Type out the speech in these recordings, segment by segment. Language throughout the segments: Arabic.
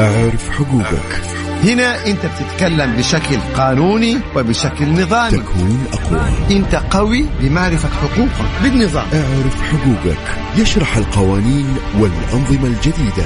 اعرف حقوقك. هنا انت بتتكلم بشكل قانوني وبشكل نظامي. تكون أقوى. انت قوي بمعرفة حقوقك بالنظام. أعرف حقوقك. يشرح القوانين والأنظمة الجديدة.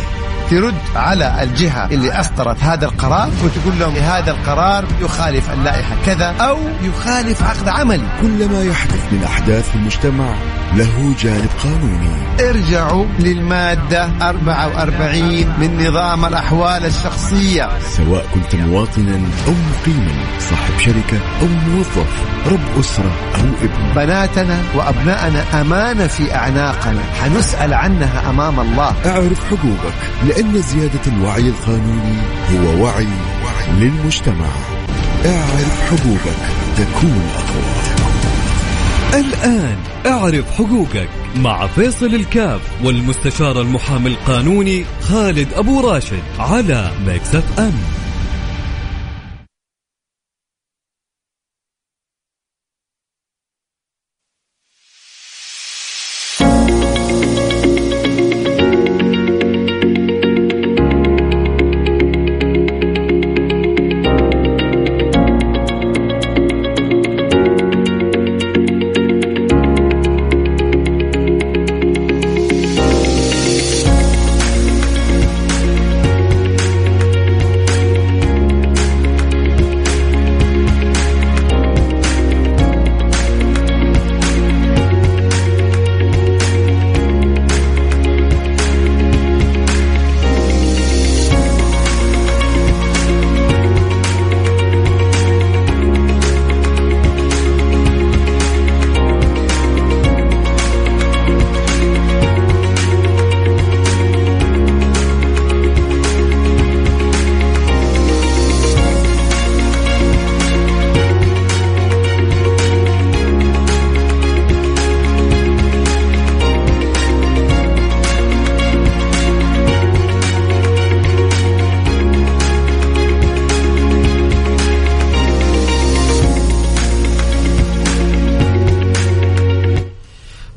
ترد على الجهة اللي أصدرت هذا القرار وتقول لهم هذا القرار يخالف اللائحة كذا أو يخالف عقد عملي. كل ما يحدث من أحداث في المجتمع له جانب قانوني. ارجعوا للمادة 44 من نظام الأحوال الشخصية. سواء كنت مواطنا أو مقيما صاحب شركة أو موظف رب أسرة أو ابن. بناتنا وأبناءنا أمانة في أعناقنا. حنسأل عنها أمام الله. أعرف حقوقك لأن زيادة الوعي القانوني هو وعي للمجتمع. أعرف حقوقك تكون أقوى. الآن اعرف حقوقك مع فيصل الكاف والمستشار المحامي القانوني خالد أبو راشد على Mix F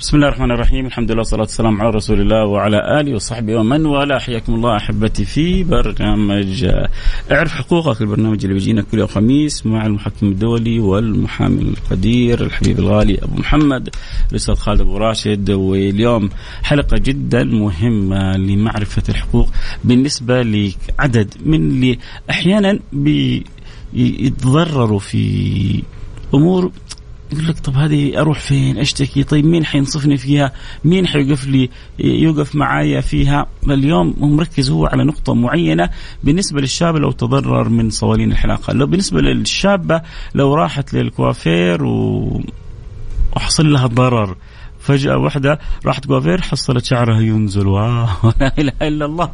بسم الله الرحمن الرحيم الحمد لله والصلاة والسلام على رسول الله وعلى آله وصحبه ومن والاه حياكم الله أحبتي في برنامج اعرف حقوقك البرنامج اللي بيجينا كل يوم خميس مع المحكم الدولي والمحامي القدير الحبيب الغالي أبو محمد الأستاذ خالد أبو راشد واليوم حلقة جدا مهمة لمعرفة الحقوق بالنسبة لعدد من اللي أحيانا بيتضرروا في أمور يقول لك طب هذه أروح فين؟ أشتكي. طيب مين حينصفني فيها؟ مين حيوقف لي؟ يوقف معايا فيها؟ اليوم هو مركز هو على نقطة معينة بالنسبة للشاب لو تضرر من صوالين الحلاقة. لو بالنسبة للشابة لو راحت للكوافير و... وحصل لها ضرر. فجأة واحدة راحت كوافير حصلت شعرها ينزل. wow. لا إله إلا الله.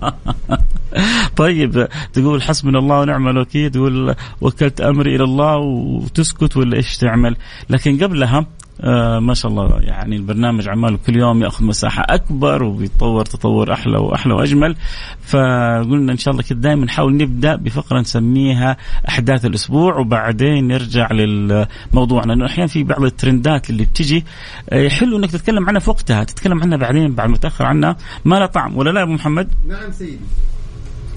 طيب تقول حسبنا الله ونعم الوكيل. تقول وكلت أمري إلى الله وتسكت ولا إيش تعمل؟ لكن قبلها آه ما شاء الله يعني البرنامج عماله كل يوم يأخذ مساحة أكبر وبيتطور تطور أحلى وأحلى وأجمل. فقلنا إن شاء الله كده دائما نحاول نبدأ بفقرة نسميها أحداث الأسبوع وبعدين نرجع للموضوع لأنه أحيانا في بعض الترندات اللي بتجي آه حلو إنك تتكلم عنها في وقتها تتكلم عنها بعدين بعد ما تأخر عنها ما لها طعم. ولا لا يا أبو محمد؟ نعم سيدي.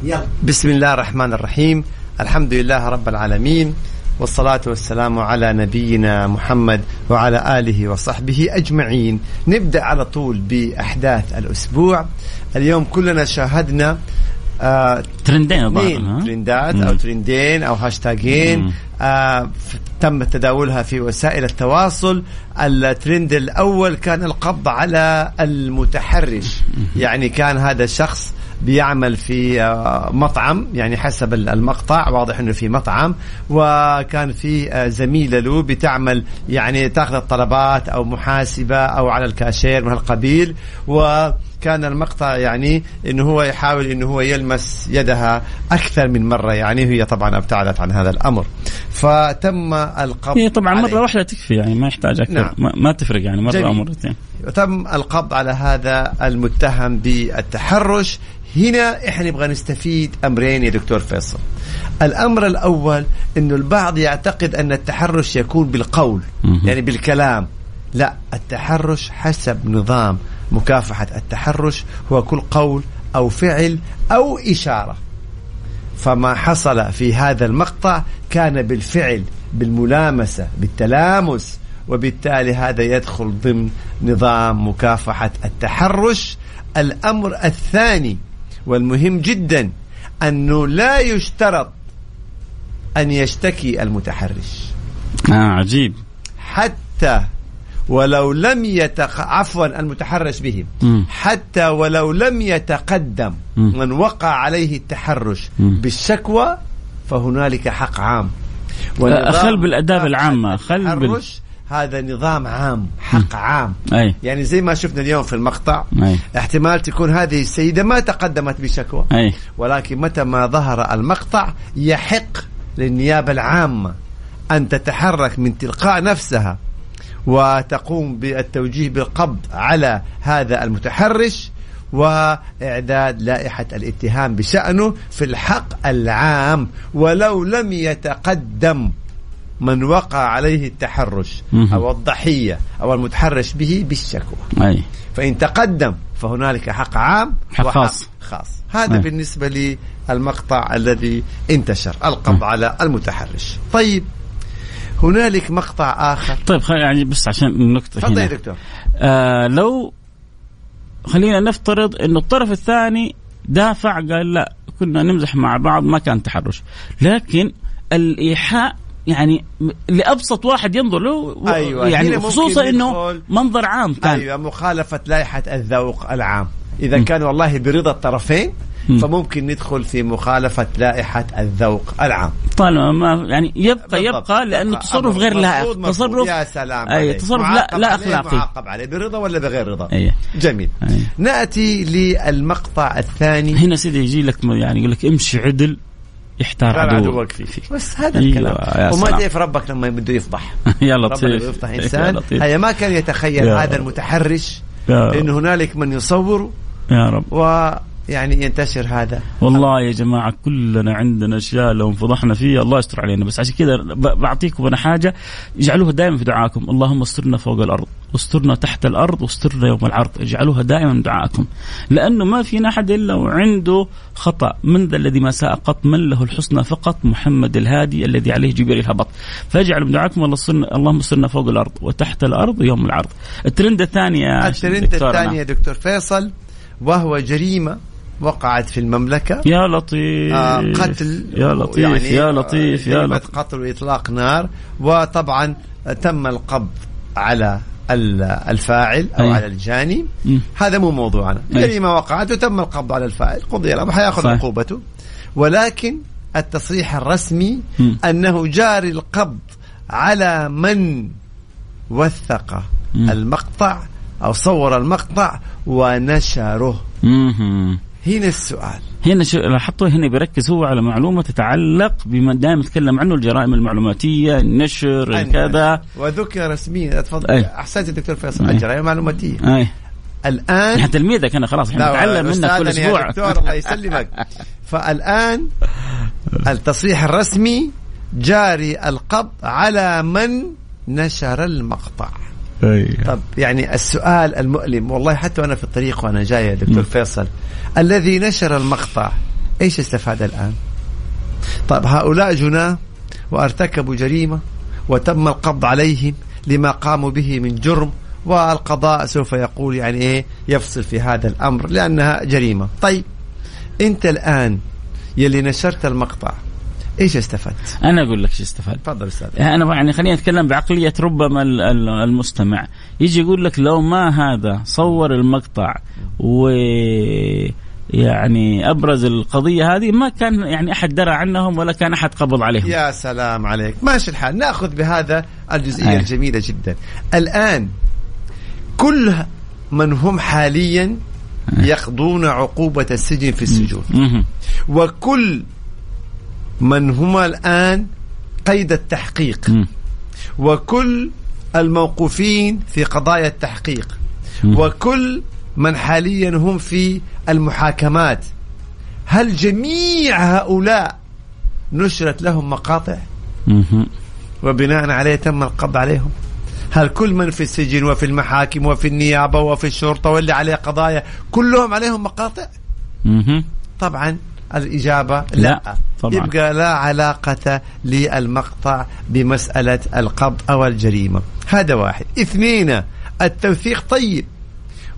يلا. بسم الله الرحمن الرحيم. الحمد لله رب العالمين. والصلاة والسلام على نبينا محمد وعلى آله وصحبه أجمعين نبدأ على طول بأحداث الأسبوع اليوم كلنا شاهدنا آه ترندين؟ ترندات. أو ترندين أو هاشتاجين. آه تم تداولها في وسائل التواصل الترند الأول كان القبض على المتحرش يعني كان هذا الشخص بيعمل في آه، مطعم يعني حسب ال- المقطع واضح إنه في مطعم وكان في آه، زميلة له بتعمل يعني تأخذ الطلبات أو محاسبة أو على الكاشير من هالقبيل وكان المقطع يعني إنه هو يحاول إنه هو يلمس يدها أكثر من مرة يعني هي طبعا أبتعدت عن هذا الأمر فتم القبض هي طبعا عليه. مره واحدة تكفي يعني ما يحتاج أكثر نعم. ما, ما تفرق يعني مرة. أو مرتين تم القبض على هذا المتهم بالتحرش. هنا إحنا نبغى نستفيد أمرين يا دكتور فيصل. الأمر الأول إنه البعض يعتقد أن التحرش يكون بالقول. يعني بالكلام. لا التحرش حسب نظام مكافحة. التحرش هو كل قول أو فعل أو إشارة. فما حصل في هذا المقطع كان بالفعل بالملامسة بالتلامس. وبالتالي هذا يدخل ضمن نظام مكافحة التحرش الأمر الثاني والمهم جدا أنه لا يشترط أن يشتكي المتحرش آه عجيب حتى ولو لم يتق... عفوا المتحرش بهم مم. حتى ولو لم يتقدم مم. من وقع عليه التحرش مم. بالشكوى فهنالك حق عام خل بالآداب مكافحة العامة، خل بال- هذا نظام عام حق عام. أي. يعني زي ما شفنا اليوم في المقطع أي. احتمال تكون هذه السيدة ما تقدمت بشكوى أي. ولكن متى ما ظهر المقطع يحق للنيابة العامة أن تتحرك من تلقاء نفسها وتقوم بالتوجيه بالقبض على هذا المتحرش وإعداد لائحة الاتهام بشأنه في الحق العام ولو لم يتقدم. من وقع عليه التحرش. أو الضحية أو المتحرش به بالشكوى. أي. فإن تقدم فهنالك حق عام حق خاص. خاص. هذا أي. بالنسبة للمقطع الذي انتشر القبض على المتحرش. طيب هنالك مقطع آخر. طيب يعني بس عشان النقطة تفضل يا دكتور. آه لو خلينا نفترض إنه الطرف الثاني دافع قال لا كنا نمزح مع بعض ما كان تحرش. لكن الإيحاء يعني م- لأبسط واحد ينظر له أيوة، يعني خصوصا إنه منظر عام كان أيوة مخالفة لائحة الذوق العام إذا كان والله برضا الطرفين م. فممكن ندخل في مخالفة لائحة الذوق العام طالما ما يعني يبقى بالضبط. يبقى لأنه يبقى تصرف غير لائق. تصرف يا سلام عليك. تصرف لا لا عليه، اخلاقي معاقب عليه برضا ولا بغير رضا أي. جميل أي. نأتي للمقطع الثاني هنا سيدي يجي لك يعني يقول لك امشي عدل يحتار عدوك فيك بس هذا أيوة، الكلام. وما. تعرف ربك لما بده يفضح. يا لطيف. يفضح يا إنسان. هيا ما كان يتخيل هذا. المتحرش يا انه هنالك من يصور يا رب. ويعني ينتشر هذا. والله يا جماعة كلنا عندنا أشياء لو انفضحنا فيها الله يستر علينا. بس عشان كذا بعطيكم أنا حاجة اجعلوها دائما في دعائكم اللهم استرنا فوق الأرض واسترنا تحت الأرض واسترنا يوم العرض. اجعلوها دائما دعائكم لأنه ما فينا أحد إلا وعنده خطأ. من ذا الذي ما ساء قط من له الحسنى فقط؟ محمد الهادي الذي عليه جبريل الهبط فاجعلوا دعائكم اللهم استرنا فوق الأرض وتحت الأرض ويوم العرض. الترند الثاني يا الترند. الثاني يا دكتور فيصل وهو جريمة وقعت في المملكة يا لطيف آه، قتل يا لطيف يا لطيف يا لطيف قتل وإطلاق نار وطبعا تم القبض على ال- الفاعل أو أي. على الجاني مم. هذا مو موضوعنا أي. جريمة وقعت وتم القبض على الفاعل قضي الأمر حيأخذ. عقوبته ولكن التصريح الرسمي مم. أنه جاري القبض على من وثق مم. المقطع أو صور المقطع ونشره مهم. هنا السؤال. هنا شو لاحظتوا هنا بيركز هو على معلومة تتعلق بما دائما يتكلم عنه الجرائم المعلوماتية النشر كذا وذكر رسميا تفضل. أي. أحسنت دكتور فيصل. أي. الجرائم المعلوماتية. أي. الان إحنا تلميذك أنا خلاص إحنا نتعلم منك كل يا أسبوع. دكتور الله يسلمك. فالآن التصريح الرسمي جاري القبض على من نشر المقطع. طب يعني السؤال المؤلم والله حتى وأنا في الطريق وأنا جاي يا دكتور م. فيصل الذي نشر المقطع إيش استفاد الآن؟ طيب هؤلاء جناه وأرتكبوا جريمة وتم القبض عليهم لما قاموا به من جرم والقضاء سوف يقول يعني إيه يفصل في هذا الأمر لأنها جريمة. طيب أنت الآن يلي نشرت المقطع إيش استفدت؟ أنا أقول لك شو استفاد تفضل أستاذ. أنا يعني خلينا نتكلم بعقلية ربما ال- ال- المستمع. يجي يقول لك لو ما هذا صور المقطع و يعني أبرز القضية هذه ما كان يعني أحد درى عنهم ولا كان أحد قبض عليهم. يا سلام عليك. ماشي الحال. نأخذ بهذا الجزئية أي. الجميلة جدا. الآن كل من هم حاليا يقضون عقوبة السجن في السجون. وكل من هم الآن قيد التحقيق مم. وكل الموقوفين في قضايا التحقيق مم. وكل من حاليا هم في المحاكمات هل جميع هؤلاء نشرت لهم مقاطع مهم. وبناء عليه تم القبض عليهم هل كل من في السجن وفي المحاكم وفي النيابة وفي الشرطة واللي عليه قضايا كلهم عليهم مقاطع مهم. طبعا الإجابة لا, لا. طبعا. يبقى لا علاقة للمقطع بمسألة القبض أو الجريمة هذا واحد اثنين التوثيق طيب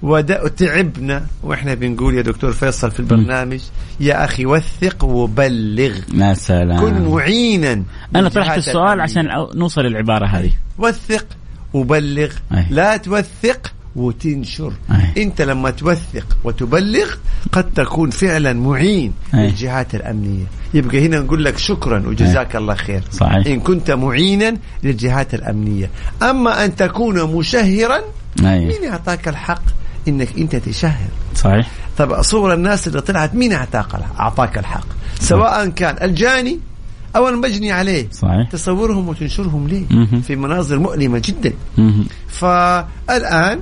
وتعبنا وإحنا بنقول يا دكتور فيصل في البرنامج يا أخي وثق وبلغ يا سلام كن معينا أنا طرحت السؤال. عشان نوصل للعبارة هذه وثق وبلغ أي. لا توثق وتنشر. أي. أنت لما توثق وتبلغ قد تكون فعلا معين أي. للجهات الأمنية. يبقى هنا نقول لك شكرا وجزاك الله خير. صحيح. إن كنت معينا للجهات الأمنية. أما أن تكون مشهرا أي. مين اعطاك الحق إنك أنت تشهر؟ صحيح. طب صور الناس اللي طلعت مين اعطاك أعطاك الحق؟ سواء كان الجاني أو المجني عليه. صحيح. تصورهم وتنشرهم ليه؟ مهم. في مناظر مؤلمة جدا. مهم. فالآن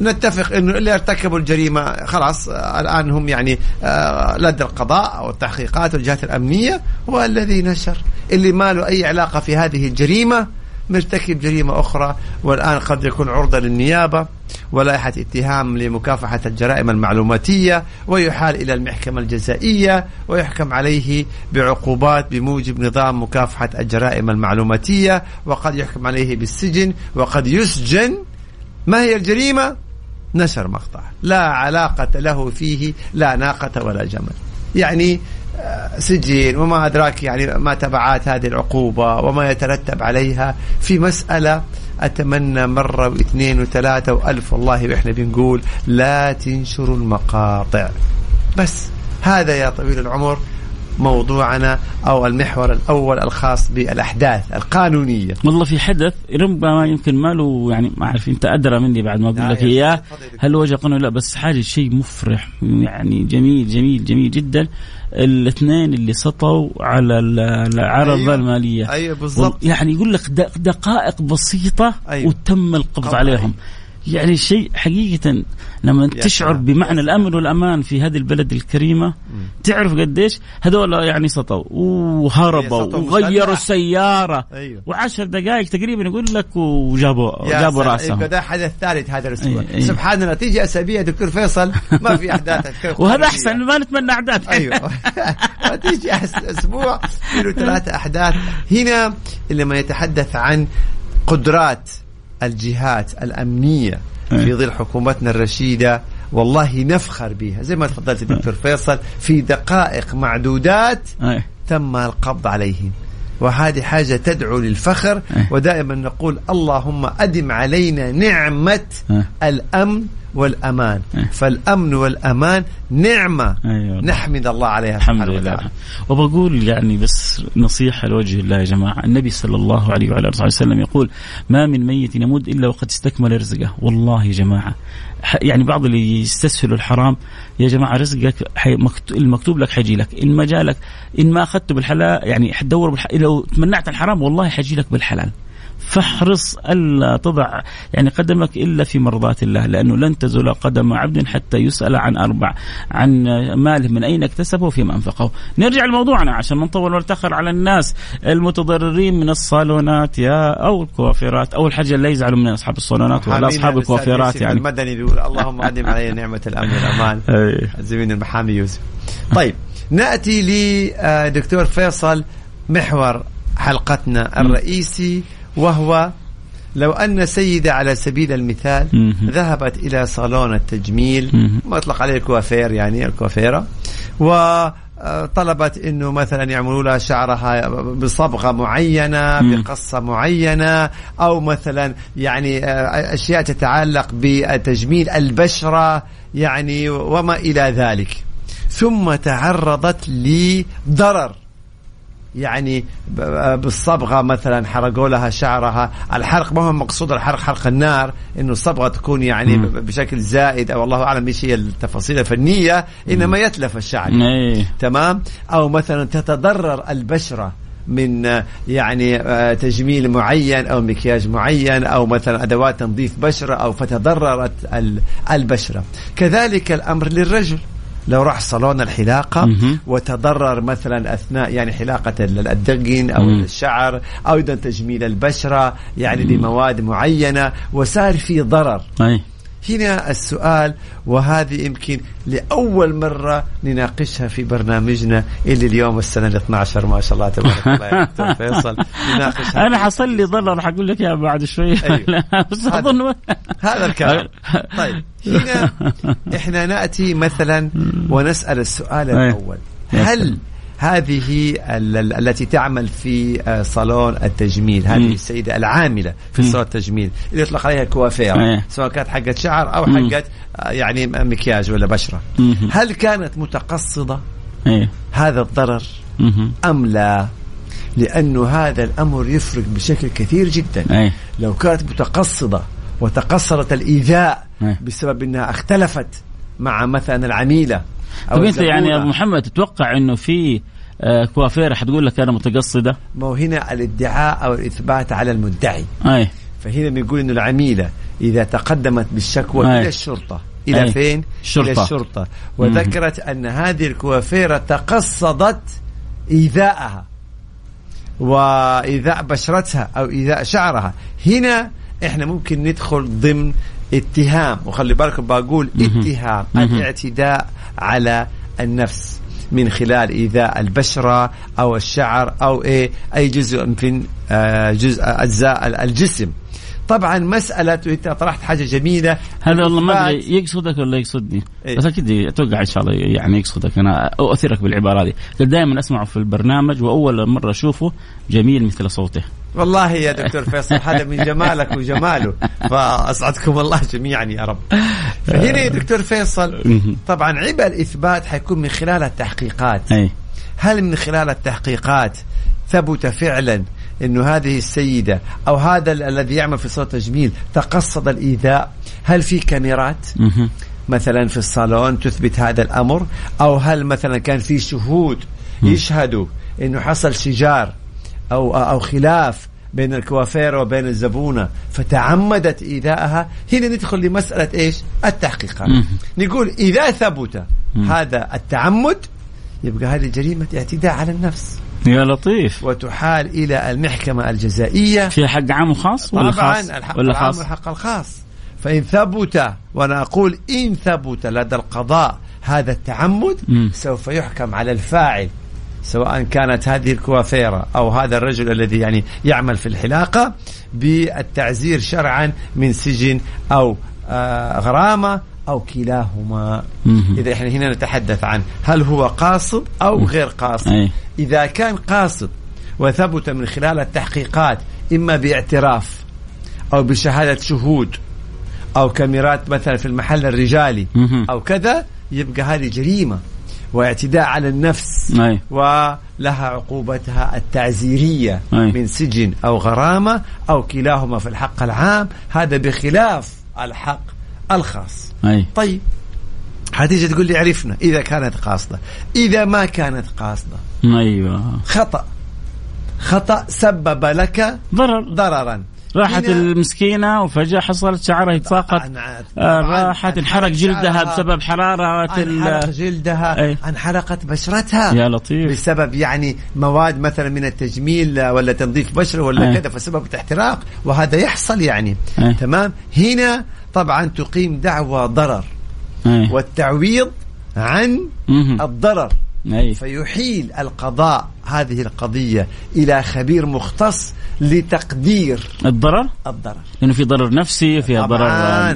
نتفق إنه اللي ارتكبوا الجريمة خلاص آه، الآن هم يعني آه، لدى القضاء أو التحقيقات والجهات الأمنية والذي نشر اللي ما له أي علاقة في هذه الجريمة مرتكب جريمة أخرى والآن قد يكون عرضة للنيابة ولائحه اتهام لمكافحة الجرائم المعلوماتية ويحال إلى المحكمة الجزائية ويحكم عليه بعقوبات بموجب نظام مكافحة الجرائم المعلوماتية وقد يحكم عليه بالسجن وقد يسجن ما هي الجريمة؟ نشر مقطع. لا علاقة له فيه لا ناقة ولا جمل. يعني آه، سجين وما أدراك يعني ما تبعات هذه العقوبة وما يترتب عليها. في مسألة أتمنى مرة واثنين وثلاثة وألف والله وإحنا بنقول لا تنشروا المقاطع. بس هذا يا طويل العمر. موضوعنا أو المحور الأول الخاص بالأحداث القانونية والله في حدث ربما يمكن ما له يعني ما أعرف أنت أدرى مني بعد ما أقول لا لك دكتور. هل وجه قانون لا بس حاجة شيء مفرح يعني جميل جميل جميل جدا الاثنين اللي سطوا على ال- العرض أيوة. المالية أيوة بالضبط. يعني يقول لك دقائق بسيطة أيوة. وتم القبض قبض عليهم عليهم. يعني شيء حقيقة لما تشعر. بمعنى الأمن. والأمان في هذه البلد الكريمة تعرف قديش هذول يعني سطوا وهربوا سطوا وغيروا مسلح. السيارة أيوة. وعشر دقائق تقريبا يقول لك وجابوا جابوا رأسهم ده حدث ثالث هذا الأسبوع أي- أي. سبحان الله تيجي أسابيع دكتور فيصل ما في أحداث وهذا أحسن ما نتمنى أعداد أيوه تيجي أسبوع له ثلاثة أحداث هنا لما يتحدث عن قدرات الجهات الأمنية في أي. ظل حكومتنا الرشيدة والله نفخر بها زي ما تفضلت دكتور فيصل في دقائق معدودات. تم القبض عليهم وهذه حاجة تدعو للفخر. ودائما نقول اللهم أدم علينا نعمة. الأمن والأمان أه. فالأمن والأمان نعمة أيوة. نحمد الله عليها الحمد لله. وبقول يعني بس نصيحة لوجه الله يا جماعة النبي صلى الله عليه وعلى آله وسلم يقول ما من ميت يموت إلا وقد استكمل رزقه والله يا جماعة يعني بعض اللي يستسهلوا الحرام يا جماعة رزقك المكتوب لك حيجي لك إن ما جالك إن ما أخذته بالحلال يعني حتدور بالح... لو تمنعت الحرام والله حيجي لك بالحلال فاحرص ألا تضع يعني قدمك إلا في مرضات الله لأنه لن تزول قدم عبد حتى يسأل عن أربع عن ماله من أين اكتسبه وفيما أنفقه. نرجع لموضوعنا عشان ما نطول ونتاخر على الناس المتضررين من الصالونات يا أو الكوافيرات اول حاجة لا يزعلوا من أصحاب الصالونات ولا أصحاب الكوافيرات يعني. المدني بيقول اللهم أدم علينا نعمة الأمن والأمان أي. زميلنا المحامي يوسف طيب نأتي لدكتور فيصل محور حلقتنا الرئيسي وهو لو أن سيدة على سبيل المثال. ذهبت إلى صالون التجميل. ما أطلق عليه الكوافير يعني الكوافيرة وطلبت أنه مثلا يعملوا لها شعرها بصبغة معينة مم. بقصة معينة أو مثلا يعني آه، أشياء تتعلق بتجميل البشرة يعني وما إلى ذلك ثم تعرضت لضرر يعني بالصبغة مثلا حرقوا لها شعرها، الحرق ما هو مقصود الحرق حرق النار، إنه الصبغة تكون يعني مم. بشكل زائد أو الله أعلم إيش هي التفاصيل الفنية، انما يتلف الشعر. إيه. تمام؟ أو مثلا تتضرر البشرة من آه، يعني آه، تجميل معين أو مكياج معين أو مثلا أدوات تنظيف بشرة أو فتضررت ال- البشرة. كذلك الأمر للرجل. لو راح صالون الحلاقة. وتضرر مثلا أثناء يعني حلاقة ال- الدقن أو مم. الشعر أو أيضا تجميل البشرة يعني بمواد معينة وصار في ضرر إيه هنا السؤال وهذه يمكن لأول مرة نناقشها في برنامجنا اللي اليوم السنة ال 12 ما شاء الله تبارك الله يا دكتور فيصل. نناقشها. أنا حصل لي ضرر حقول لك إياها بعد شوي. أيوه. بس أظن هذا الكلام. طيب هنا إحنا نأتي مثلا ونسأل السؤال أي. الأول. هل هذه ال- ال- التي تعمل في آه، صالون التجميل هذه مم. السيدة العاملة في. صالون التجميل اللي يطلق عليها كوافير. سواء كانت حقت شعر أو مم. حقت آه، يعني مكياج ولا بشرة مهم. هل كانت متقصدة إيه هذا الضرر. أم لا لأنه هذا الأمر يفرق بشكل كثير جدا إيه لو كانت متقصدة وتقصرت الإيذاء إيه. بسبب أنها اختلفت مع مثلا العميلة طيب أنت يعني يا. أبو محمد تتوقع إنه في آه، كوافير حتقول لك أنا متقصدة ما هو هنا الادعاء أو الإثبات على المدعي أي فهنا بنقول أنه العميلة إذا تقدمت بالشكوى أي. إلى الشرطة إلى أي. فين؟ الشرطة. إلى الشرطة وذكرت أن هذه الكوافيرة تقصدت إيذاءها وإيذاء بشرتها أو إيذاء شعرها هنا إحنا ممكن ندخل ضمن اتهام. وخلي بالكم بقول اتهام الاعتداء على النفس من خلال إيذاء البشرة أو الشعر أو إيه أي جزء من آه، جزء أجزاء الجسم. طبعا مسألة أنت طرحت حاجة جميلة. هذا والله ما أدري يقصدك ولا يقصدني؟ إيه. بس أكيد أتوقع إن شاء الله يعني يقصدك. أنا أؤثرك بالعبارة هذه. دائما اسمعه في البرنامج وأول مرة أشوفه جميل مثل صوته. والله يا دكتور فيصل هذا من جمالك وجماله فأسعدكم الله جميعا يا رب. فهنا يا دكتور فيصل طبعا عبء الإثبات حيكون من خلال التحقيقات. هل من خلال التحقيقات ثبت فعلا إنه هذه السيدة أو هذا ال- الذي يعمل في صوت تجميل تقصد الإيذاء؟ هل في كاميرات؟ مثلا في الصالون تثبت هذا الأمر أو هل مثلا كان في شهود يشهدوا إنه حصل شجار أو أو خلاف بين الكوافير وبين الزبونة فتعمدت ايذائها هنا ندخل لمسألة إيش؟ التحقيقات. نقول إذا ثبت هذا التعمد يبقى هذه جريمه اعتداء على النفس. يا لطيف. وتحال إلى المحكمة الجزائية. فيها حق عام وخاص ولا طبعا خاص؟ الحق ولا العام خاص؟ والحق الخاص. فإن ثبت وأنا أقول إن ثبت لدى القضاء هذا التعمد مم. سوف يحكم على الفاعل. سواء كانت هذه الكوافيرة أو هذا الرجل الذي يعني يعمل في الحلاقة بالتعزير شرعا من سجن أو آه غرامة أو كلاهما. إذا إحنا هنا نتحدث عن هل هو قاصد أو غير قاصد. إذا كان قاصد وثبت من خلال التحقيقات إما باعتراف أو بشهادة شهود أو كاميرات مثلا في المحل الرجالي. أو كذا يبقى هذه جريمة واعتداء على النفس أي. ولها عقوبتها التعزيرية أي. من سجن أو غرامة أو كلاهما في الحق العام. هذا بخلاف الحق الخاص. أي. طيب. هتيجي تقول لي عرفنا إذا كانت قاصدة. إذا ما كانت قاصدة. أيوه. خطأ. خطأ سبب لك ضرر. ضررا. راحت هنا- المسكينة وفجأة حصلت شعرها يتساقط آه، راحت انحرق جلدها بسبب حرارة انحرق جلدها أي. أنحرقت بشرتها يا لطيف بسبب يعني مواد مثلا من التجميل ولا تنظيف بشرة ولا أي. كذا فسبب احتراق وهذا يحصل يعني أي. تمام هنا طبعا تقيم دعوى ضرر أي. والتعويض عن. الضرر أي. فيحيل القضاء هذه القضية إلى خبير مختص لتقدير الضرر؟ الضرر. لأنه في ضرر نفسي فيها ضرر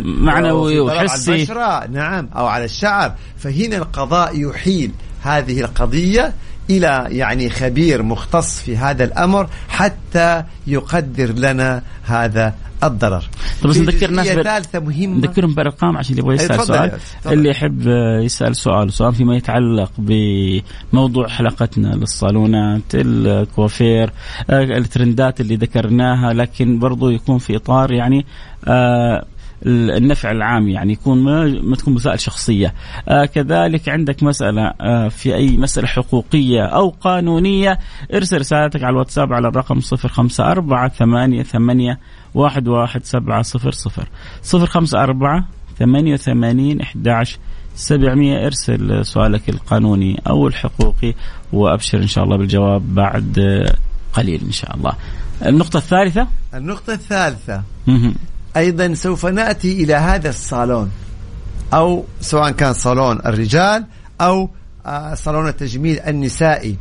معنوي على وحسي. البشرة نعم أو على الشعر فهنا القضاء يحيل هذه القضية إلى يعني خبير مختص في هذا الأمر حتى يقدر لنا هذا الضرر. طب بس نذكر الناس بال- ثالثة مهمة. نذكرهم بالارقام عشان اللي يبغى يسأل تفضل سؤال. يا تفضل. اللي يحب يسأل سؤال سؤال فيما يتعلق بموضوع حلقتنا للصالونات الكوافير آه، الترندات اللي ذكرناها لكن برضو يكون في إطار يعني آه النفع العام يعني يكون ما, ما تكون مسائل شخصية. آه كذلك عندك مسألة آه في أي مسألة حقوقية أو قانونية ارسل رسالتك على الواتساب على الرقم 054 8 8 واحد واحد سبعة صفر صفر. صفر خمسة أربعة ثمانية وثمانين إحداش سبعمية ارسل سؤالك القانوني أو الحقوقي وأبشر إن شاء الله بالجواب بعد قليل إن شاء الله. النقطة الثالثة؟ النقطة الثالثة. أيضا سوف نأتي إلى هذا الصالون أو سواء كان صالون الرجال أو آه، صالون التجميل النسائي.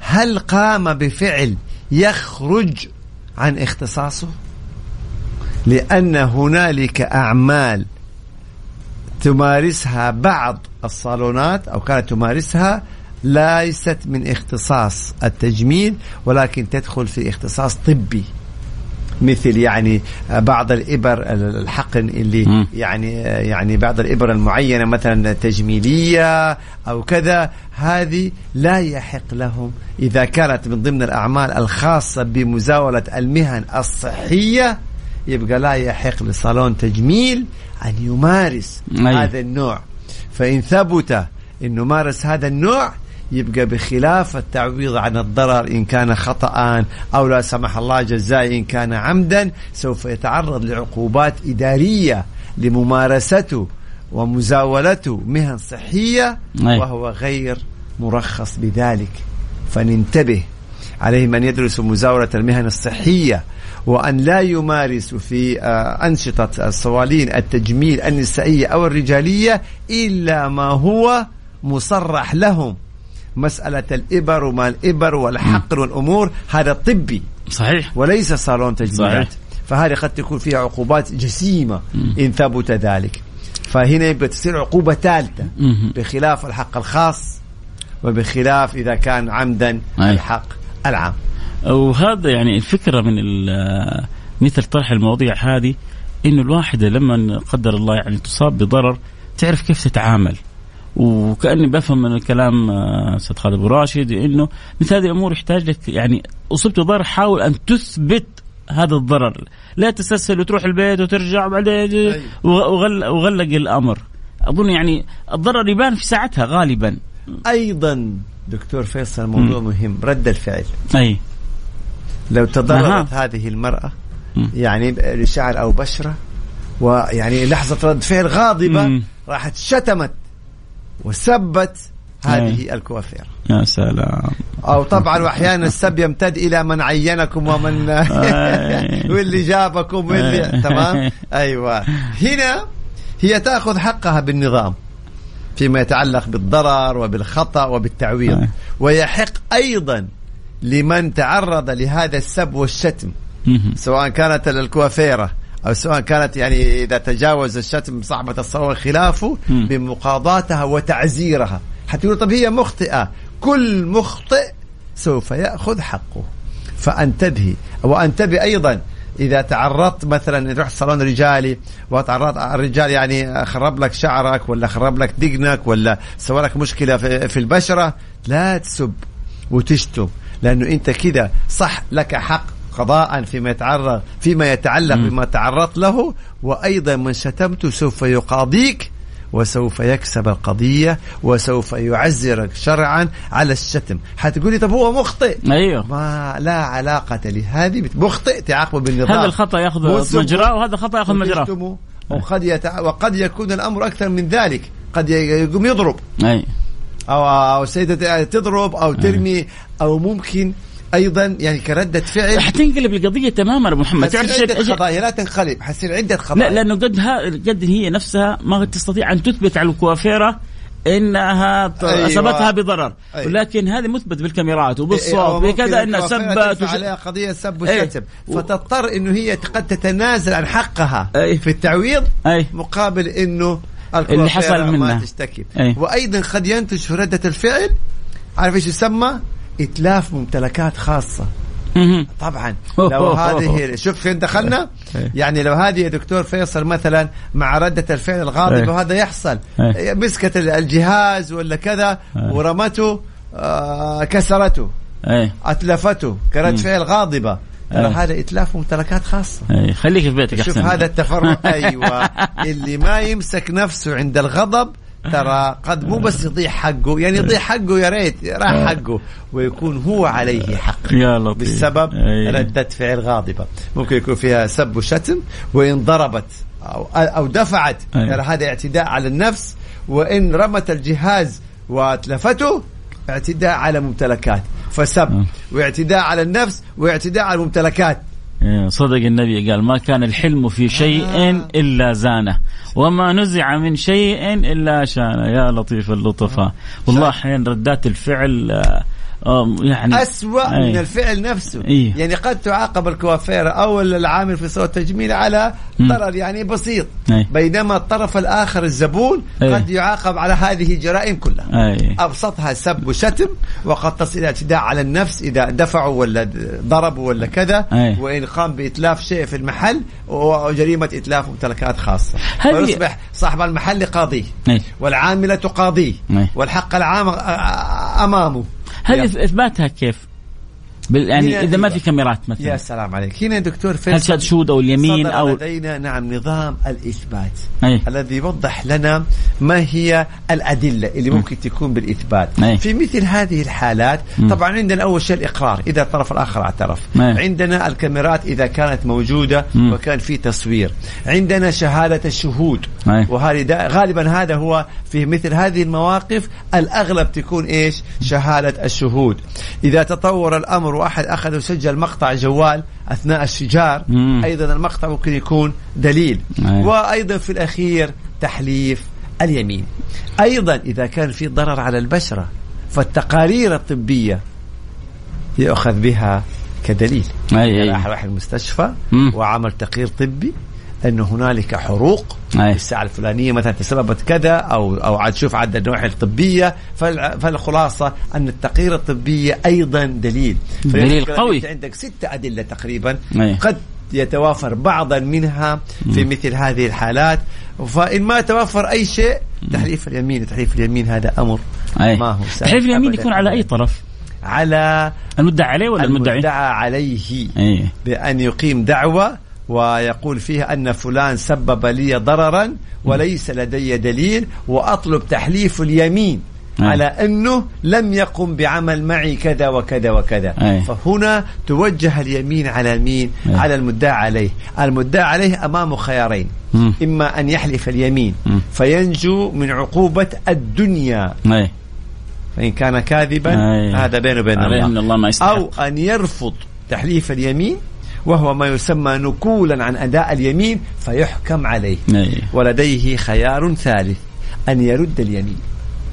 هل قام بفعل يخرج عن اختصاصه؟ لأن هنالك أعمال تمارسها بعض الصالونات أو كانت تمارسها ليست من اختصاص التجميل ولكن تدخل في اختصاص طبي. مثل يعني بعض الإبر الحقن اللي م. يعني يعني بعض الإبر المعينة مثلا تجميلية أو كذا هذه لا يحق لهم إذا كانت من ضمن الأعمال الخاصة بمزاولة المهن الصحية يبقى لا يحق لصالون تجميل أن يمارس أي. هذا النوع فإن ثبت إنه مارس هذا النوع يبقى بخلاف التعويض عن الضرر إن كان خطأ أو لا سمح الله جزاء إن كان عمدا سوف يتعرض لعقوبات إدارية لممارسته ومزاولته مهن صحية وهو غير مرخص بذلك. فننتبه عليه من يدرس مزاولة المهن الصحية وأن لا يمارس في آه، أنشطة الصوالين التجميل النسائية أو الرجالية إلا ما هو مصرح لهم. مسألة الإبر وما الإبر والحقن والأمور هذا طبي. صحيح. وليس صالون تجميلات فهذه قد تكون فيها عقوبات جسيمة إن ثبت ذلك. فهنا يبقى تصير عقوبة ثالثة بخلاف الحق الخاص وبخلاف إذا كان عمدا أي. الحق العام. وهذا يعني الفكرة من مثل طرح المواضيع هذه إنه الواحدة لما قدر الله يعني تصاب بضرر تعرف كيف تتعامل. وكأني بفهم من الكلام آه، أستاذ خالد أبو راشد إنه مثل هذه الأمور يحتاج لك يعني أصبت بضرر حاول أن تثبت هذا الضرر. لا تستسهل وتروح البيت وترجع وبعدين أيوه. وغلق الأمر. أظن يعني الضرر يبان في ساعتها غالبا. أيضا دكتور فيصل موضوع م. مهم رد الفعل. أي. لو تضررت هذه المرأة م. يعني لشعر أو بشرة ويعني لحظة رد فعل غاضبة راحت شتمت. وسبت هذه أي. الكوافير. يا سلام. أو طبعا واحيانا السب يمتد إلى من عينكم ومن واللي جابكم واللي تمام؟ أيوه. هنا هي تأخذ حقها بالنظام فيما يتعلق بالضرر وبالخطأ وبالتعويض. ويحق أيضا لمن تعرض لهذا السب والشتم سواء كانت الكوافيرة أو سواء كانت يعني إذا تجاوز الشتم صاحبة الصورة خلافه بمقاضاتها وتعزيرها. حتقول طب هي مخطئة. كل مخطئ سوف يأخذ حقه. فأنتبهي. وانتبه أيضا. إذا تعرضت مثلا رحت صالون رجالي وتعرضت الرجال يعني خرب لك شعرك ولا خرب لك دقنك ولا سوى لك مشكلة في البشرة لا تسب وتشتم. لأنه أنت كذا صح لك حق قضاء فيما يتعرض فيما يتعلق بما تعرضت له وأيضا من شتمته سوف يقاضيك وسوف يكسب القضية وسوف يعزرك شرعا على الشتم. حتقولي طب هو مخطئ؟ أيوه. ما لا علاقة لهذه مخطئ تعاقبه بالنظام. هذا الخطأ يأخذ مجراه وهذا الخطأ يأخذ مجراه. وقد يتع... وقد يكون الأمر أكثر من ذلك. قد يقوم يضرب. أي. أو أو سيدة تضرب أو ترمي أو ممكن أيضا يعني كردة فعل حتنقلب القضية تماما أبو محمد تعرف عدة قضايا لا تنقلب حتصير عدة قضايا لا لأنه قد ها قد هي نفسها ما تستطيع أن تثبت على الكوافيرة إنها أيوة. أصابتها بضرر أيوة. ولكن هذه مثبت بالكاميرات وبالصوت إيه بكذا إنها سبت وش... عليها قضية سب وشتم أيه. فتضطر إنه هي قد تتنازل عن حقها أيه. في التعويض أيه. مقابل إنه اللي حصل منها ما تشتكي أيه. وأيضا قد ينتج ردة الفعل عارف إيش يسمى؟ إتلاف ممتلكات خاصة. طبعا لو هذه شوف فين دخلنا؟ إيه. يعني لو هذه يا دكتور فيصل مثلا مع ردة الفعل الغاضبة إيه. وهذا يحصل. إيه. مسكت الجهاز ولا كذا ورمته آه كسرته أتلفته كرد فعل غاضبة. ترى هذا إتلاف ممتلكات خاصة. أي. خليك في بيتك شوف هذا التفرق أيوه. اللي ما يمسك نفسه عند الغضب ترى قد مو بس يضيع حقه يعني يضيع حقه يا ريت راح آه. حقه ويكون هو عليه حق يا لطيف. بسبب ردة فعل غاضبة. ممكن يكون فيها سب وشتم وإن ضربت أو, أو دفعت. ترى هذا اعتداء على النفس وإن رمت الجهاز واتلفته اعتداء على ممتلكات. فسب آه. واعتداء على النفس واعتداء على الممتلكات. صدق النبي قال ما كان الحلم في شيء آه. إلا زانه وما نزع من شيء إلا شانه يا لطيف اللطفاء والله أحيانا ردات الفعل آه، يعني أسوأ أي. من الفعل نفسه إيه. يعني قد تعاقب الكوافير أو العامل في صالون التجميل على. ضرر يعني بسيط أي. بينما الطرف الآخر الزبون أي. قد يعاقب على هذه الجرائم كلها اي أبسطها سب وشتم وقد تصل إلى اعتداء على النفس إذا دفعوا ولا ضربوا ولا كذا أي. وإن قام بإتلاف شيء في المحل وجريمة إتلاف ممتلكات خاصة هذه- ويصبح صاحب المحل قاضيه أي. والعاملة قاضيه أي. والحق العام أ- أ- أمامه هذه إثباتها كيف؟ بال يعني إذا ما أيوة. في كاميرات يا مثلا سلام عليك هنا دكتور هل فيصل شاد شود أو اليمين أو لدينا نعم نظام الإثبات أي. الذي يوضح لنا ما هي الأدلة اللي ممكن تكون بالإثبات أي. في مثل هذه الحالات طبعا عندنا أول شيء الإقرار إذا الطرف الآخر اعترف أي. عندنا الكاميرات إذا كانت موجودة مم. وكان في تصوير عندنا شهادة الشهود. وهذه غالبا هذا هو في مثل هذه المواقف الأغلب تكون إيش شهادة الشهود إذا تطور الأمر وأحد أخذ وسجل مقطع جوال أثناء الشجار مم. أيضا المقطع ممكن يكون دليل. وأيضا في الأخير تحليف اليمين أيضا إذا كان في ضرر على البشرة فالتقارير الطبية يؤخذ بها كدليل أي يعني أي. راح راح المستشفى مم. وعمل تقرير طبي أن هنالك حروق أي. في الساعة الفلانية مثلا تسببت كذا أو أو عاد شوف عاد النواحي الطبية فالع- فالخلاصة أن التقرير الطبي أيضا دليل دليل قوي. عندك ستة أدلة تقريبا أي. قد يتوافر بعضا منها في مثل هذه الحالات فإن ما توفر أي شيء تحليف اليمين تحليف اليمين هذا أمر أي. ما هو سهل تحليف اليمين. يكون على أي طرف؟ على المدعي عليه ولا المدعي؟ المدعى عليه أي بأن يقيم دعوة ويقول فيها أن فلان سبب لي ضررا وليس لدي دليل وأطلب تحليف اليمين أي. على أنه لم يقم بعمل معي كذا وكذا وكذا أي. فهنا توجه اليمين على مين أي. على المدعى عليه المدعى عليه أمامه خيارين. إما أن يحلف اليمين. فينجو من عقوبة الدنيا أي فإن كان كاذبا أي. هذا بينه وبين الله الله ما يستحق أو أن يرفض تحليف اليمين وهو ما يسمى نكولا عن أداء اليمين فيحكم عليه أي. ولديه خيار ثالث أن يرد اليمين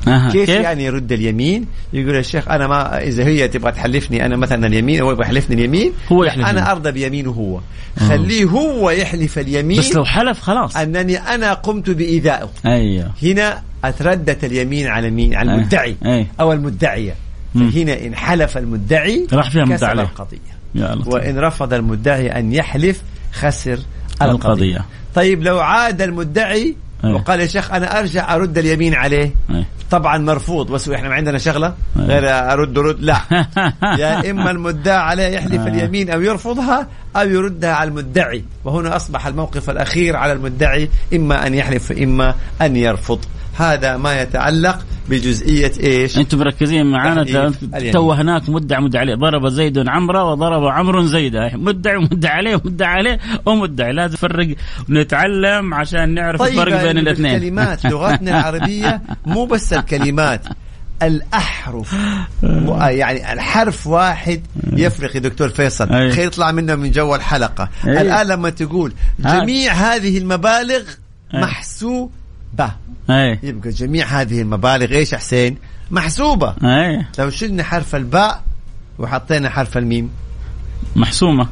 أها. كيف, كيف يعني يرد اليمين يقول يا شيخ أنا ما إذا هي تبغى تحلفني أنا مثلا اليمين هو يبغى يحلفني اليمين هو يحلف. أنا أرضى بيمينه هو خليه هو يحلف اليمين بس لو حلف خلاص أنني أنا قمت بإيذائه أيوه هنا أتردت اليمين على مين على أي. المدعي أي. أو المدعية مم. فهنا إن حلف المدعي راح فيها كسب. القضية يا لطيف. وإن رفض المدعي أن يحلف خسر القضية, القضية. طيب لو عاد المدعي أي. وقال يا شيخ أنا أرجع أرد اليمين عليه أي. طبعا مرفوض بس إحنا ما عندنا شغلة أي. غير أرد رد لا يا إما المدعى عليه يحلف آه. اليمين أو يرفضها أو يردها على المدعي. وهنا أصبح الموقف الأخير على المدعي إما أن يحلف واما أن يرفض. هذا ما يتعلق بجزئية إيش؟ أنتم مركزين معانا. تو هناك مدعي مدعي عليه. ضرب زيد عمرو وضرب عمرو زيدا مدعي ومدعي عليه ومدعي عليه ومدعي. لازم نفرق ونتعلم عشان نعرف طيب الفرق بين الاثنين. الكلمات. لغتنا العربية مو بس الكلمات. الأحرف. م- يعني الحرف واحد يفرق يا دكتور فيصل. أي. خير يطلع منه من جو الحلقة. أي. الآن لما تقول ها. جميع هذه المبالغ أي. محسوبة. اي يبقى جميع هذه المبالغ إيش يا حسين؟ محسوبة. اي لو شلنا حرف الباء وحطينا حرف الميم. محسومة.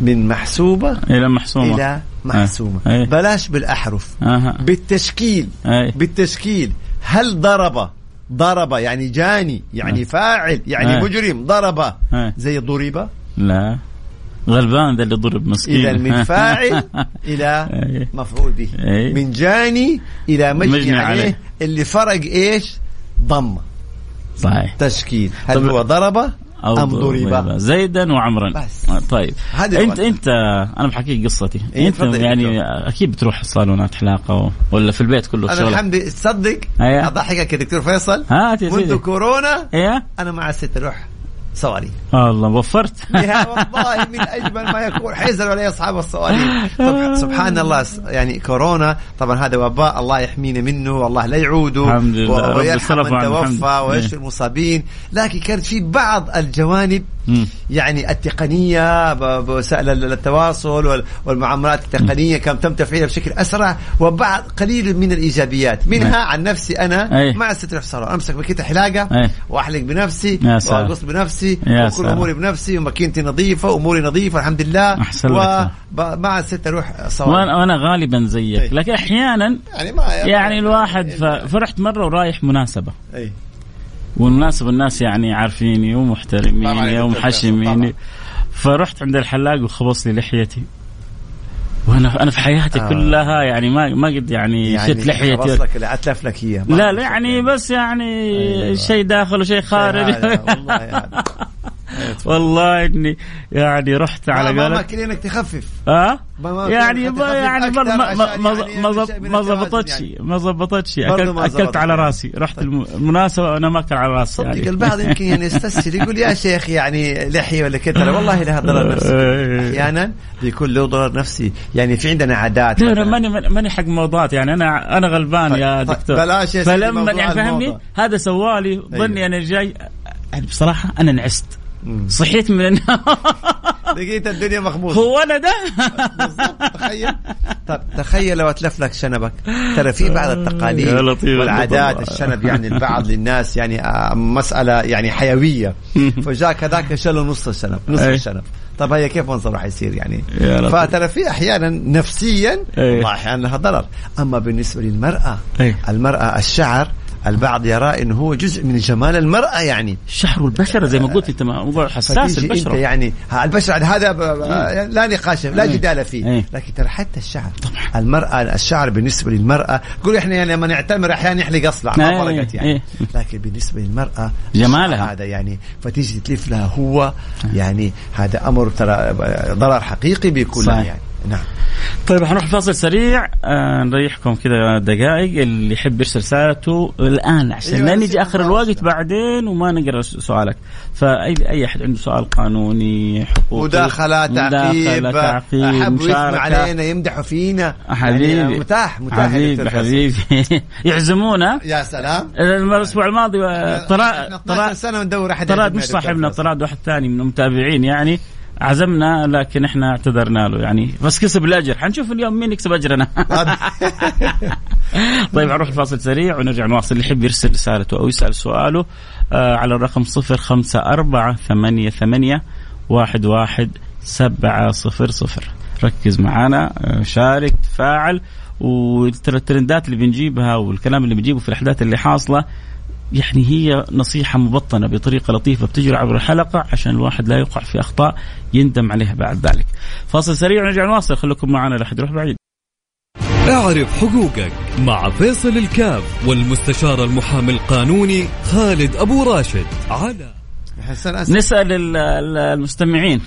من محسوبة إلى محسومة. إلى محسومة. أي. بلاش بالأحرف. أها. بالتشكيل. اي بالتشكيل. هل ضرب ضرب يعني جاني يعني آه. فاعل يعني آه. مجرم ضرب آه. زي ضرب لا غلبان ذا اللي ضرب مسكين إذا من فاعل إلى أي. مفعول به أي. من جاني إلى مجني, مجني عليه, عليه. اللي فرق إيش ضمه صحيح تشكيل هل هو ضرب أو أم ضرب زيدا وعمرا بس. آه، طيب. هذه انت الوقت. أنت أنا بحكيك قصتي. إيه، أنت يعني دكتور. أكيد بتروح صالونات حلاقة و... ولا في البيت كله أنا الحمد لله. تصدق؟ أيه. أضحكك يا دكتور فيصل. هات يا منذ كورونا إيه. أنا مع الست أروح صواريخ الله وفرت يا والله من أجمل ما يكون حيزر ولا اصحاب الصواريخ سبح- سبحان الله يعني كورونا طبعا هذا وباء الله يحمينا منه والله لا يعوده الحمد لله. ويرحم من توفى. ويشفي المصابين لكن كانت في بعض الجوانب. يعني التقنية ال- التواصل وال- والمعاملات التقنية كم تم تفعيلها بشكل أسرع وبعض قليل من الإيجابيات منها عن نفسي أنا أي. ما أستطيع صالون أمسك ماكينه حلاقة. وأحلق بنفسي. وأقص بنفسي وكل أموري بنفسي وماكينتي نظيفة وأموري نظيفة الحمد لله أحسن لك. وما صرت أروح صوالح وأنا غالبا زيك إيه. لكن أحيانا يعني ما يعني الواحد ف... فرحت مرة ورايح مناسبة أي والمناسبة الناس يعني عارفيني ومحترميني ومحشميني فرحت عند الحلاق وخبص لي لحيتي وأنا أنا في حياتي آه. كلها يعني ما ما قد يعني, يعني شلت لحيتي لك أتلف لك ما لا لا يعني. بس يعني أيوة. شيء داخل وشيء خارج والله هذا. والله إني يعني رحت على قولك كلينك تخفف ها ما يعني ما يعني ما ما عشان ما يعني ما ضبطتش يعني. ما ضبطتش برضه اكلت على يعني. راسي رحت المناسبة وأنا ماكل على راسي صدق يعني البعض يمكن يعني يستسهل يقول يا شيخ يعني لحية ولا كذا والله لها ضرر نفسي. أحيانا بيكون له ضرر نفسي يعني في عندنا عادات لا. ماني ماني حق موضات يعني أنا أنا غلبان طيب، يا طيب، دكتور بلاش يا فلما يعني فهمني. هذا سوالي ظني أيوه. أنا جاي يعني بصراحة أنا نعست. صحيت من النوم لقيت الدنيا مخبوصه هو أنا ده؟ بالضبط. تخيل. طب تخيل لو أتلف لك شنبك. ترى في بعض التقاليد يا لطيف والعادات. الشنب يعني البعض للناس يعني آه، مسألة يعني حيوية. فجاك هذاك شالوا نص الشنب نص أي. الشنب. طب هي كيف منظر راح يصير يعني. فترى في أحيانا نفسيا أحيانا لها ضرر. أما بالنسبة للمرأة أي. المرأة الشعر البعض يرى إنه هو جزء من جمال المرأة يعني. الشعر والبشره زي ما قلت انت موضوع حساس فتيجي أنت البشره يعني البشره هذا ب- ب- لا نقاش لا جدال فيه. إيه. لكن ترى حتى الشعر المرأة الشعر بالنسبة للمرأة قول إحنا يعني لما نعتمر أحيانا يحلق أصلع ما إيه، فرقت يعني. إيه. لكن بالنسبة للمرأة جمالها. هذا يعني فتيجي تلف لها هو يعني هذا أمر ترى ضرر حقيقي بيكون. يعني. نعم. طيب حنروح فاصل سريع. آه نريحكم كذا دقائق. اللي يحب يرسل رسالته الآن عشان أيوة، لا نجي آخر. الوقت بعدين وما نقرأ سؤالك. فأي أي أحد عنده سؤال قانوني حقوقي مداخلة تعقيب تعقيب أحب يثنوا مشاركة. علينا يمدحوا فينا. حبيبي يعني متاح متاح حبيبي. حبيبي. يعزمونا. يا سلام. الأسبوع الماضي طراد 12 سنه أحد طراد مش صاحبنا. طراد واحد ثاني من المتابعين يعني. عزمنا لكن إحنا اعتذرنا له يعني. بس كسب الأجر. حنشوف اليوم مين يكسب أجرنا. طيب نروح الفاصل سريع ونرجع نواصل. اللي يحب يرسل رسالته أو يسأل سؤاله آه على الرقم صفر خمسة أربعة ثمانية ثمانية واحد واحد سبعة صفر صفر. ركز معنا آه، شارك تفاعل وترى الترندات اللي بنجيبها والكلام اللي بنجيبه في الأحداث اللي حاصلة يعني هي نصيحة مبطنة بطريقة لطيفة بتجري عبر الحلقة عشان الواحد لا يقع في أخطاء يندم عليها بعد ذلك. فاصل سريع ونرجع نواصل خليكم معنا لا أحد يروح بعيد. اعرف حقوقك مع فيصل الكاف والمستشار المحامي القانوني خالد أبو راشد على. نسأل ال- ال- المستمعين.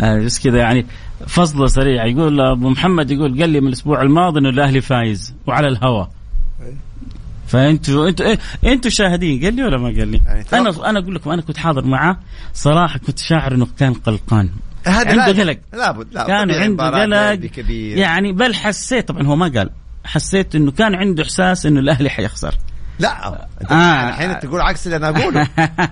آه، بس كذا يعني فصله سريع. يقول أبو محمد يقول قال لي من الأسبوع الماضي إنه الأهلي فايز وعلى الهواء فانتوا أنتوا إيه، أنتوا شاهدين قال لي ولا ما قال لي؟ يعني. أنا أنا أقول لكم أنا كنت حاضر معاه صراحة كنت شاعر إنه كان قلقان هذا عنده. قلق. لابد لا كان عنده قلق يعني بل حسيت طبعا هو ما قال حسيت إنه كان عنده إحساس إنه الأهلي حيخسر لا. آه. آه. الحين تقول عكس اللي أنا أقوله.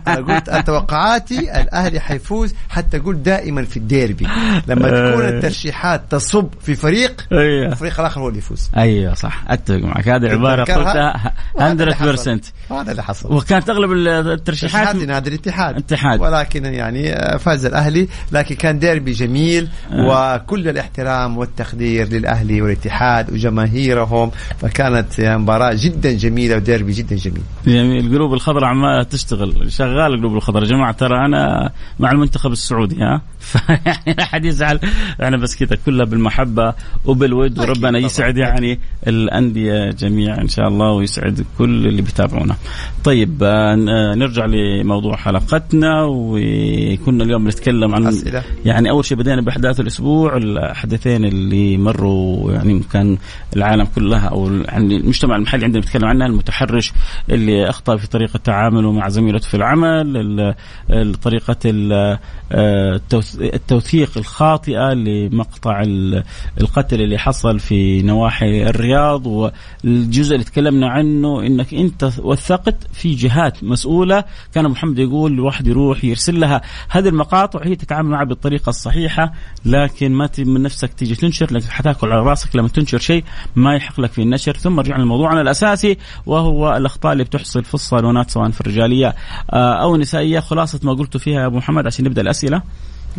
أنا قلت توقعاتي الأهلي حيفوز حتى أقول دائما في الديربي. لما تكون الترشيحات تصب في فريق أيوه. الفريق الآخر هو اللي يفوز. أيوه صح. أتفق معك. هذه عبارة اللي 100% حصل. هذا اللي حصل. وكانت أغلب الترشيحات اتحاد لنادي الاتحاد. اتحاد. ولكن يعني آه، فاز الأهلي. لكن كان ديربي جميل وكل الاحترام والتقدير للأهلي والاتحاد وجماهيرهم. فكانت يعني مباراة جدا جميلة وديربي جدا جميل. يعني القلوب الخضراء عمالة تشتغل. شغال القلوب الخضراء. يا جماعة ترى أنا مع المنتخب السعودي ها؟ فيعني لا حد يزعل. أنا بس كذا كلها بالمحبة وبالود وربنا. يسعد يعني الأندية جميعا إن شاء الله ويسعد كل اللي بيتابعونا. طيب آه، ن- نرجع لموضوع حلقتنا وكنا اليوم نتكلم عن أسئلة. يعني أول شيء بدينا بأحداث الأسبوع الحدثين اللي مروا يعني كان العالم كلها أو يعني المجتمع المحلي عندنا بيتكلم عنها المتحرش قريش اللي أخطأ في طريقة تعامله مع زميلته في العمل طريقة آه، التوثيق الخاطئة لمقطع القتل اللي حصل في نواحي الرياض والجزء اللي تكلمنا عنه إنك أنت وثقت في جهات مسؤولة. كان محمد يقول الواحد يروح يرسل لها. هذه المقاطع هي تتعامل معها بالطريقة الصحيحة لكن ما من نفسك تيجي تنشر لك حتاكل على رأسك. لما تنشر شيء ما يحق لك في النشر. ثم رجعنا لموضوعنا الأساسي وهو الأخطاء اللي بتحصل في الصالونات سواء في الرجالية آه، أو النسائية. خلاصة ما قلت فيها يا أبو محمد عشان نبدأ الأسئلة.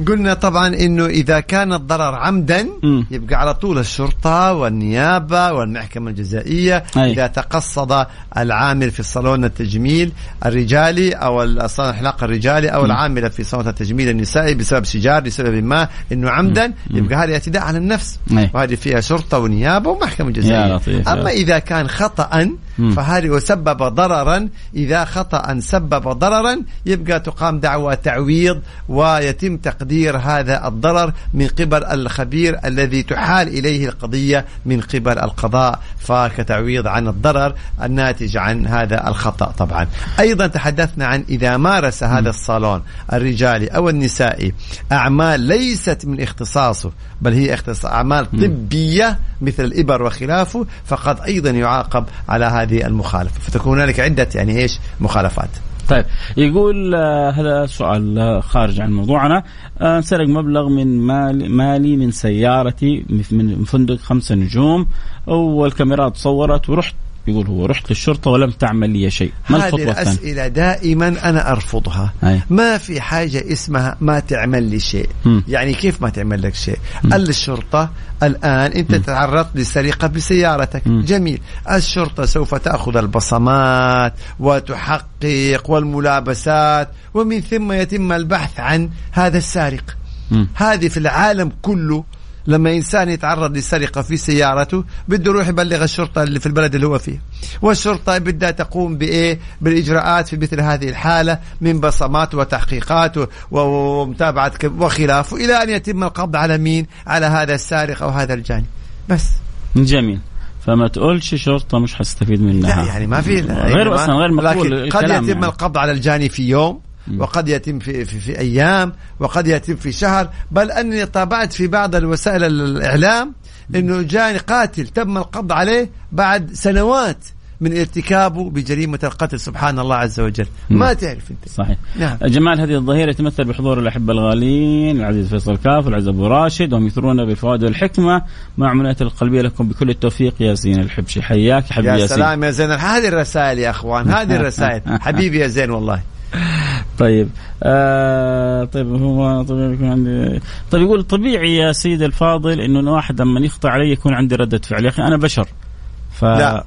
قلنا طبعا إنه إذا كان الضرر عمدا م. يبقى على طول الشرطة والنيابة والمحكمة الجزائية أي. إذا تقصد العامل في صالون التجميل الرجالي أو صالون الحلاقه الرجالي أو م. العامله في صالون التجميل النسائي بسبب سيجار لسبب ما إنه عمدا م. يبقى هذا اعتداء على النفس أي. وهذه فيها شرطة ونيابة ومحكمة جزائية أما إذا كان خطا فهذه وسبب ضررا إذا خطأ سبب ضررا يبقى تقام دعوة تعويض ويتم تقدير هذا الضرر من قبل الخبير الذي تحال إليه القضية من قبل القضاء فكتعويض عن الضرر الناتج عن هذا الخطأ طبعا. أيضا تحدثنا عن إذا مارس هذا الصالون الرجالي أو النسائي أعمال ليست من اختصاصه بل هي اختصاص أعمال طبية مثل الإبر وخلافه فقد أيضا يعاقب على هذه المخالفة. فتكون هنالك عدة يعني إيش مخالفات. طيب يقول آه هذا سؤال آه خارج عن موضوعنا. آه سرق مبلغ من مالي, مالي من سيارتي من فندق خمسة نجوم. والكاميرات صورت ورحت يقول هو رحت للشرطة ولم تعمل لي شيء ما الخطوة؟ هذه الأسئلة دائما أنا أرفضها أي. ما في حاجة اسمها ما تعمل لي شيء م. يعني كيف ما تعمل لك شيء؟ م. الشرطة الآن أنت م. تعرضت لسرقه بسيارتك م. جميل الشرطة سوف تأخذ البصمات وتحقق والملابسات ومن ثم يتم البحث عن هذا السارق م. هذه في العالم كله لما إنسان يتعرض لسرقة في سيارته بده يروح يبلغ الشرطة اللي في البلد اللي هو فيه. والشرطة بدها تقوم بإيه؟ بالإجراءات في مثل هذه الحالة من بصمات وتحقيقات ومتابعة وخلافه إلى أن يتم القبض على مين؟ على هذا السارق أو هذا الجاني. بس. جميل. فما تقولش شرطة مش حستفيد منها. لا يعني ما في غير أصلا غير مقبول قد يتم يعني. القبض على الجاني في يوم وقد يتم في, في, في أيام وقد يتم في شهر. بل أني طابعت في بعض الوسائل الإعلام أنه جاني قاتل تم القبض عليه بعد سنوات من ارتكابه بجريمة القتل. سبحان الله عز وجل. ما تعرف أنت. صحيح. نعم. جمال هذه الظهيرة يتمثل بحضور الأحبة الغاليين العزيز فيصل كاف والعزيز أبو راشد وهم يثرون بالفوائد والحكمة مع عمليات القلبية لكم بكل التوفيق. يا زين الحبشي حياك حبيبي يا, يا سلام يا زين. هذه الرسائل يا أخوان هذه الرسائل. حبيبي يا زين والله. طيب آه طيب هو طبيعي يكون عندي طيب يقول طبيعي يا سيدي الفاضل إنه واحد لما يخطئ علي يكون عندي ردة فعل. يا أخي أنا بشر. ف لا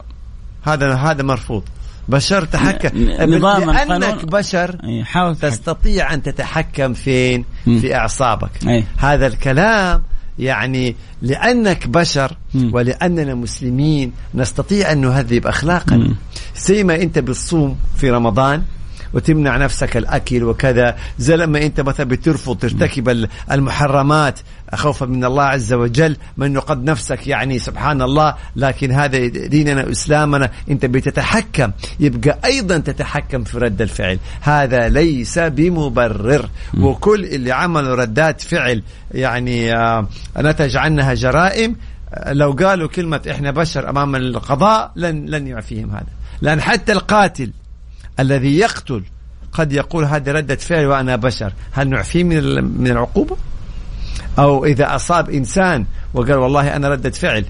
هذا هذا مرفوض. بشر تحكم. نظام لأنك بشر حاول تستطيع أن تتحكم فين؟ في أعصابك. أي. هذا الكلام يعني لأنك بشر ولأننا مسلمين نستطيع أن نهذب أخلاقنا. زي ما أنت بتصوم في رمضان وتمنع نفسك الأكل وكذا. زي لما أنت مثلا بترفض ترتكب المحرمات خوفا من الله عز وجل من قد نفسك يعني سبحان الله. لكن هذا ديننا اسلامنا أنت بتتحكم. يبقى أيضا تتحكم في رد الفعل. هذا ليس بمبرر. وكل اللي عملوا ردات فعل يعني آه نتج عنها جرائم. لو قالوا كلمة إحنا بشر أمام القضاء لن لن يعفيهم هذا. لأن حتى القاتل الذي يقتل قد يقول هذه ردة فعل وأنا بشر. هل نعفيه من من العقوبة؟ أو إذا أصاب إنسان وقال والله أنا ردة فعل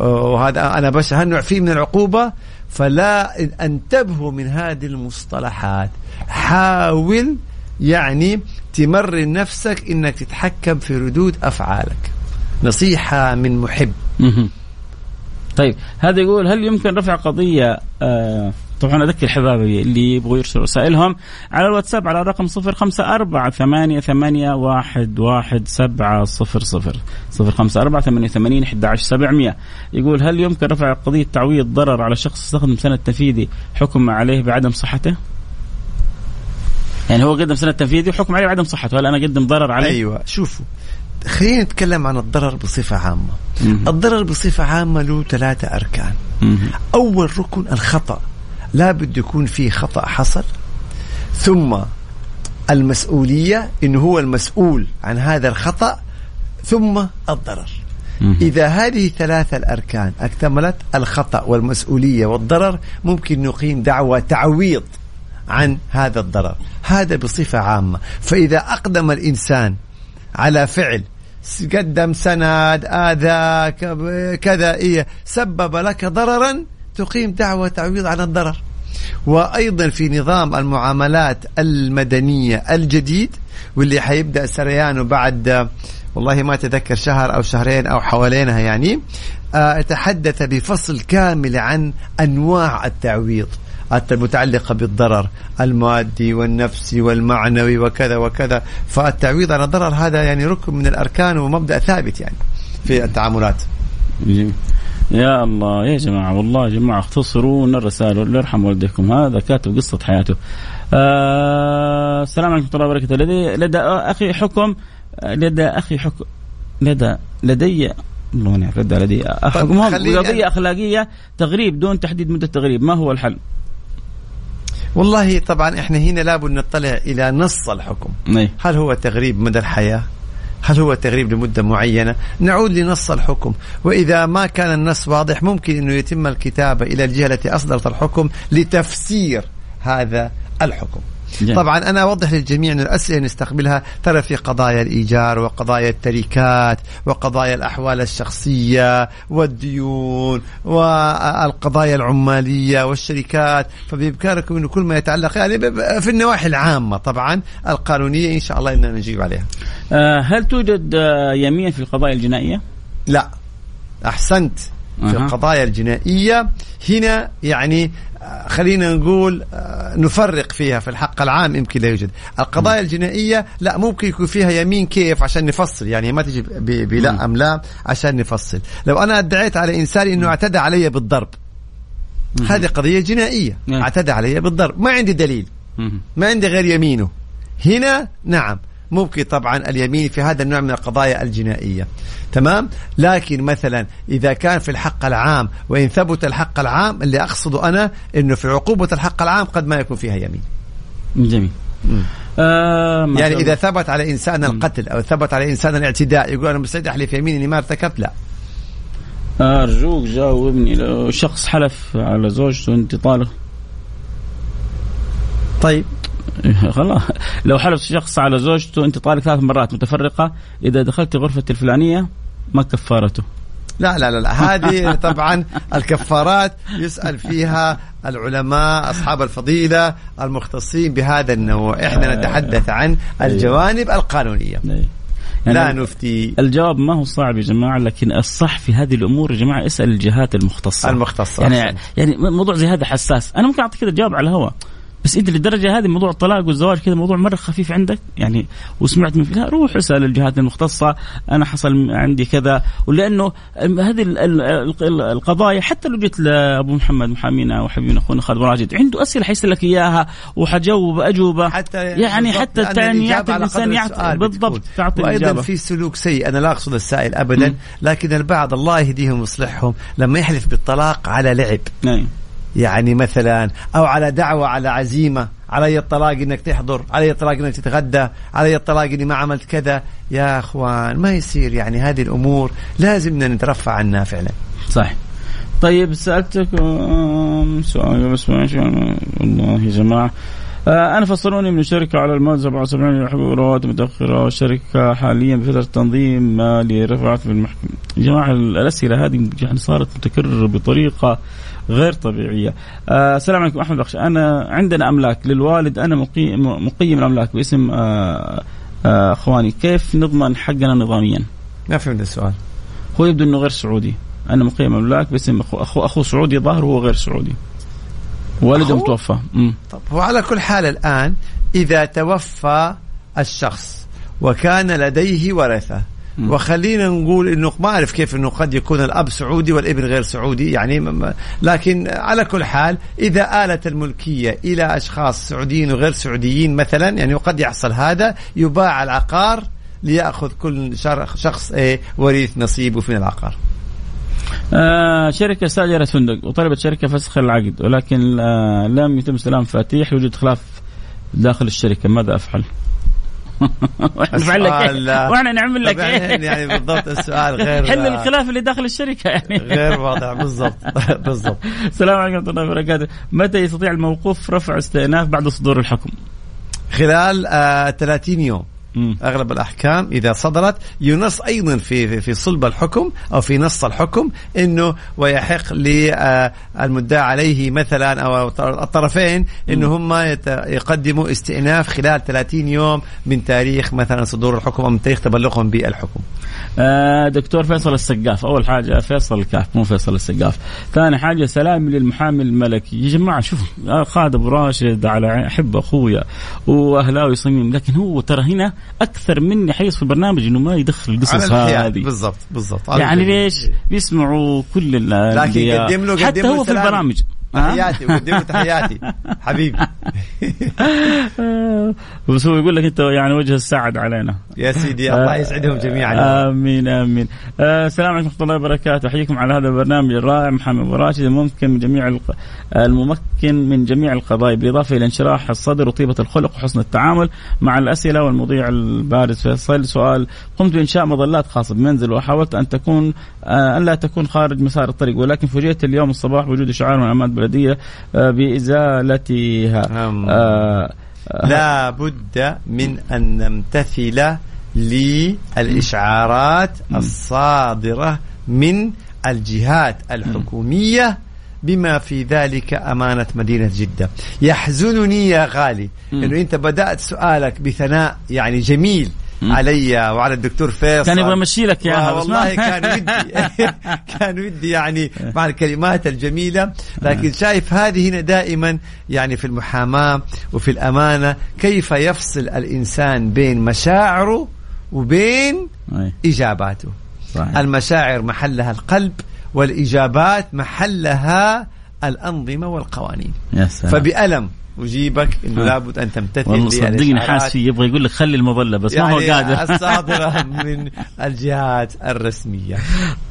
وهذا أنا بشر هل نعفيه من العقوبة؟ فلا انتبهوا من هذه المصطلحات. حاول يعني تمرن نفسك إنك تتحكم في ردود أفعالك. نصيحة من محب. طيب هذا يقول هل يمكن رفع قضية آه طبعا أذكر حبايبي اللي يبغوا يرسلوا رسائلهم على الواتساب على رقم صفر خمسة أربعة ثمانية ثمانية واحد واحد سبعة صفر صفر. صفر خمسة أربعة ثمانية ثمانين أحد عشر سبعمية. يقول هل يمكن رفع قضية تعويض ضرر على شخص استخدم سند تنفيذي حكم عليه بعدم صحته؟ يعني هو قدم سند تنفيذي وحكم عليه بعدم صحته هل أنا قدم ضرر عليه؟ أيوة شوفوا خلينا نتكلم عن الضرر بصفة عامة. الضرر بصفة عامة له ثلاثة أركان. أول ركن الخطأ. لابد يكون في خطأ حصل. ثم المسؤولية إنه هو المسؤول عن هذا الخطأ ثم الضرر. إذا هذه ثلاثة الأركان اكتملت الخطأ والمسؤولية والضرر ممكن نقيم دعوة تعويض عن هذا الضرر. هذا بصفة عامة. فإذا أقدم الإنسان على فعل قدم سند آذى كذا إيه سبب لك ضررا تقيم دعوة تعويض عن الضرر. وأيضا في نظام المعاملات المدنية الجديد واللي حيبدأ سريانه بعد والله ما تذكر شهر أو شهرين أو حوالينها يعني آه، تحدث بفصل كامل عن أنواع التعويض المتعلقة بالضرر المادي والنفسي والمعنوي وكذا وكذا. فالتعويض عن الضرر هذا يعني ركن من الأركان ومبدأ ثابت يعني في التعاملات. يا الله يا جماعة والله يا جماعة اختصروا الرسائل الله يرحم والديكم. هذا كاتب قصة حياته. آه السلام عليكم ورحمة الله وبركاته. لدي لدى أخي حكم لدى أخي حكم لدى لدي الله يعرف لدى لدي. حكم قضية أخلاقية تغريب دون تحديد مدة تغريب. ما هو الحل؟ والله طبعا إحنا هنا لابد نطلع إلى نص الحكم. نعم. هل هو تغريب مدى الحياة؟ هل هو تغريب لمدة معينة؟ نعود لنص الحكم، وإذا ما كان النص واضح ممكن انه يتم الكتابة إلى الجهة التي أصدرت الحكم لتفسير هذا الحكم. جميل. طبعا أنا أوضح للجميع أن الأسئلة نستقبلها ترى في قضايا الإيجار وقضايا التركات وقضايا الأحوال الشخصية والديون والقضايا العمالية والشركات فبإمكانكم انه كل ما يتعلق يعني في النواحي العامة طبعا القانونية إن شاء الله إننا نجيب عليها. آه، هل توجد آه، يمين في القضايا الجنائية؟ لا أحسنت في القضايا الجنائية. هنا يعني خلينا نقول آه، نفرق فيها في الحق العام يمكن لا يوجد. القضايا الجنائية لا ممكن يكون فيها يمين كيف عشان نفصل يعني ما تجي بلا أم لا عشان نفصل. لو أنا ادعيت على إنسان أنه اعتدى علي بالضرب هذه قضية جنائية. نعم. اعتدى علي بالضرب. ما عندي دليل. ما عندي غير يمينه. هنا نعم. ممكن طبعا اليمين في هذا النوع من القضايا الجنائية. تمام؟ لكن مثلا إذا كان في الحق العام وإن ثبت الحق العام اللي اقصده أنا إنه في عقوبة الحق العام قد ما يكون فيها يمين. جميل. آه يعني إذا ثبت على إنسان القتل أو ثبت على إنسان الاعتداء يقول أنا مستعد أحلف يمين اني ما ارتكبت؟ لا. أرجوك جاوبني. لو شخص حلف على زوجته أنت طالق. طيب. خلاص. لو حلف شخص على زوجته أنت طالق ثلاث مرات متفرقة. إذا دخلت غرفة الفلانية ما كفارته. لا لا لا. هذه طبعا الكفارات يسأل فيها العلماء أصحاب الفضيلة المختصين بهذا النوع. إحنا نتحدث عن الجوانب القانونية. يعني لا نفتي. الجواب ما هو صعب يا جماعة لكن الصح في هذه الأمور يا جماعة اسأل الجهات المختصة. المختصة يعني يعني موضوع زي هذا حساس. أنا ممكن أعطيك كذا جواب على الهواء. بس إنت للدرجة هذه موضوع الطلاق والزواج كذا موضوع مرة خفيف عندك؟ يعني وسمعت من فيها روح اسأل الجهات المختصة أنا حصل عندي كذا. ولأنه هذه القضايا حتى لو جيت لأبو محمد محامينا وحبيبنا أخونا خالد راجد عنده أسئلة حيسأل لك إياها وحجاوب أجوبة. حتى يعني حتى يعني يعطي الانسان يعطي بالضبط تعطي وأيضا الإجابة. في سلوك سيء أنا لا أقصد السائل ابدا م. لكن البعض الله يهديهم ويصلحهم لما يحلف بالطلاق على لعب. نعم. يعني مثلا أو على دعوة على عزيمة علي الطلاق إنك تحضر علي الطلاق إنك تتغدى علي الطلاق إني ما عملت كذا. يا أخوان ما يصير يعني هذه الأمور لازم نترفع عنها فعلا. صح طيب سألتك سؤال بس والله يا جماعة أنا فصلوني من الشركة على المال 77 حقوق رواتب متاخره والشركة حاليا بفترة تنظيم مالي رفعت في المحكمه يا جماعة الأسئلة هذه يعني صارت متكرره بطريقة غير طبيعية. آه السلام عليكم أحمد بخش أنا عندنا أملاك للوالد أنا مقيم مقيم الأملاك باسم آه آه أخواني كيف نضمن حقنا نظاميا؟ ما فهمت السؤال. هو يبدو إنه غير سعودي. أنا مقيم املاك باسم اخو اخو, أخو سعودي ظاهر وهو غير سعودي. والده متوفى. طب هو على كل حال الآن إذا توفى الشخص وكان لديه ورثة وخلينا نقول إنه ما أعرف كيف إنه قد يكون الأب سعودي والابن غير سعودي يعني لكن على كل حال إذا آلت الملكية إلى أشخاص سعوديين وغير سعوديين مثلا يعني وقد يحصل هذا يباع العقار ليأخذ كل شخص إيه وريث نصيبه من العقار. آه شركة استأجرت فندق وطلبت شركة فسخ العقد ولكن آه لم يتم استلام مفاتيح لوجود خلاف داخل الشركة. ماذا أفعل؟ نفعل لك إيه؟ وإحنا نعمل لك إيه؟ يعني بالضبط السؤال غير حل الخلاف اللي داخل الشركة يعني. غير واضح. بالضبط. بالضبط. السلام عليكم ورحمة الله وبركاته. متى يستطيع الموقوف رفع استئناف بعد صدور الحكم؟ خلال آه 30 يوم. مم. أغلب الأحكام إذا صدرت ينص أيضا في في- صلب الحكم أو في نص الحكم إنه ويحق للمدعى عليه مثلا أو الطرفين إنه هم يقدموا استئناف خلال 30 يوم من تاريخ مثلا صدور الحكم أو من تاريخ تبلغهم بالحكم. آه دكتور فيصل السقاف. أول حاجة فيصل الكاف مو فيصل السقاف. ثاني حاجة سلام للمحامي الملكي يا جماعة شوفوا آه، خالد ابو راشد على احب أخويا وأهلاوي صميم لكن هو ترى هنا أكثر مني حريص في البرنامج إنه ما يدخل القصص. هذه. بالضبط بالضبط. يعني ليش؟ بيسمعوا كل ال- لكن. قدم له- حتى قدم له هو في. البرامج؟ تحياتي وقدم تحياتي. حبيبي. بس هو يقول لك أنت يعني وجه السعد علينا. يا سيدي الله يسعدهم جميعا. آمين آمين. آه، السلام عليكم ورحمة الله وبركاته. أحييكم على هذا البرنامج الرائع محمد أبو راشد الممكن من جميع. الممكن من جميع القضايا بالإضافة إلى انشراح الصدر وطيبة الخلق وحسن التعامل مع الأسئلة والمذيع البارز. فيصل سؤال قمت بإنشاء مظلات خاصة بمنزل وحاولت أن تكون آه، أن لا تكون خارج مسار الطريق ولكن فوجئت اليوم الصباح بوجود اشعار من امانه البلديه آه، بإزالتها. آه، لا بد من أن نمتثل للإشعارات الصادرة من الجهات الحكومية بما في ذلك أمانة مدينة جدة. يحزنني يا غالي أنه أنت بدأت سؤالك بثناء يعني جميل. علي وعلى الدكتور فيصل. كان يبغى يمشي لك اياها والله كان ودي. كان ودي يعني مع الكلمات الجميلة. لكن شايف هذه هنا دائما يعني في المحاماة وفي الأمانة كيف يفصل الإنسان بين مشاعره وبين إجاباته. صحيح. المشاعر محلها القلب والإجابات محلها الأنظمة والقوانين. يا سلام. فبألم اجيبك إنه آه. لابد أن تمتثل والله صدقني للإشعارات حاس فيه يبغى يقول لك خلي المظلة بس ما هو يعني قادر الصادرة من الجهات الرسمية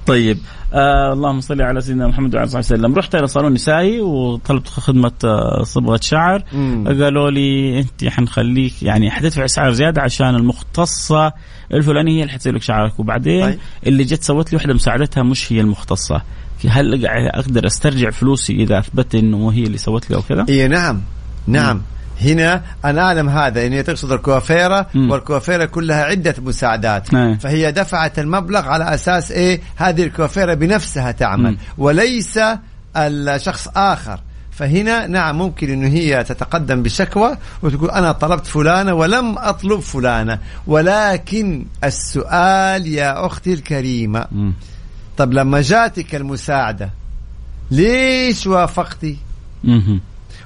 طيب آه اللهم صل على سيدنا محمد وعلى آله وسلم رحت إلى صالون نسائي وطلبت خدمة آه صبغة شعر مم. قالوا لي أنت حنخليك يعني حتدفع أسعار زيادة عشان المختصة الفلانية هي اللي حتسوي لك شعرك وبعدين طيب. اللي جت سوت لي واحدة مساعدتها مش هي المختصة هل أقدر أسترجع فلوسي إذا اثبت إنه هي اللي سوت لي أو كذا؟ اي نعم نعم هنا أنا أعلم هذا إن هي تقصد الكوافيره. والكوافيره كلها عدة مساعدات نعم. فهي دفعت المبلغ على أساس إيه هذه الكوافيره بنفسها تعمل مم. وليس الشخص آخر فهنا نعم ممكن إنه هي تتقدم بشكوى وتقول أنا طلبت فلانة ولم أطلب فلانة ولكن السؤال يا أختي الكريمة مم. طب لما جاتك المساعدة ليش وافقتي.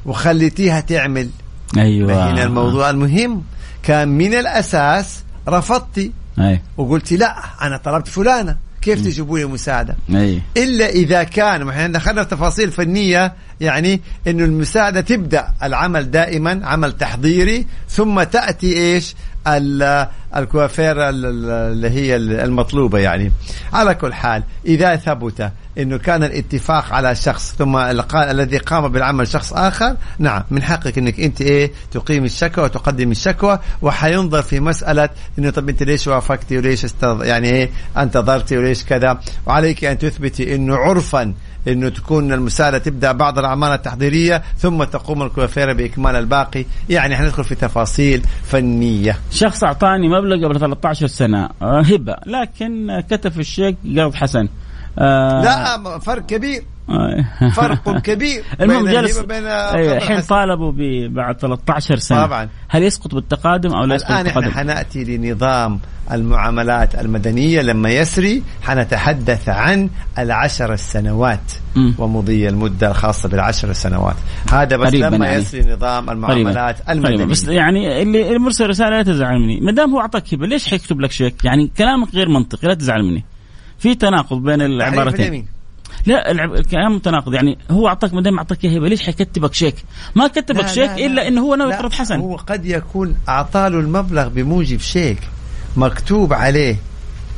وخليتيها تعمل. أيوه. هنا الموضوع المهم. كان من الأساس رفضتي. أي. وقلتي لا أنا طلبت فلانة. كيف تجيبوا لي مساعدة؟ أي. إلا إذا كان ما إحنا دخلنا في تفاصيل فنيه يعني إنه المساعدة تبدأ العمل دائما عمل تحضيري ثم تأتي إيش؟ ال- الكوافير ال- ال- اللي هي المطلوبة يعني. على كل حال إذا ثبت إنه كان الاتفاق على شخص ثم الذي قام بالعمل شخص آخر. نعم من حقك إنك أنت إيه تقيم الشكوى وتقدم الشكوى. وحينظر في مسألة إنه طب أنت ليش وافقتي وليش استض... يعني إيه انتظرتي وليش كذا. وعليك أن تثبتي إنه عرفا إنه تكون المساعده تبدأ بعض الأعمال التحضيرية ثم تقوم الكوافيره بإكمال الباقي. يعني حندخل في تفاصيل فنية. شخص أعطاني مبلغ قبل 13 سنة آه، هبة لكن في الشيك قرض حسن. آه لا فرق كبير آه. فرق كبير المهم بين جلس أيوة، قبل الحين. طالبوا بعد 13 سنة طبعاً. هل يسقط بالتقادم أو لا يسقط الآن إحنا بالتقادم؟ حنأتي لنظام المعاملات المدنية لما يسري حنتحدث عن العشر السنوات مم. ومضي المدة الخاصة بالعشر السنوات هذا بس قريباً لما يعني. يسري نظام المعاملات قريبا المدنية بس يعني اللي اللي مرسل رسالة لا تزعل مني ما دام هو أعطاك هبة ليش حيكتب لك شيك؟ يعني كلامك غير منطقي لا تزعل مني في تناقض بين العبارتين. لا الكلام متناقض يعني هو أعطاك ما دام أعطاك هبه ليش حيكتبك شيك؟ ما كتبك لا، شيك لا، لا. الا إنه هو ناوي يقرض حسن هو قد يكون أعطاله المبلغ بموجب شيك مكتوب عليه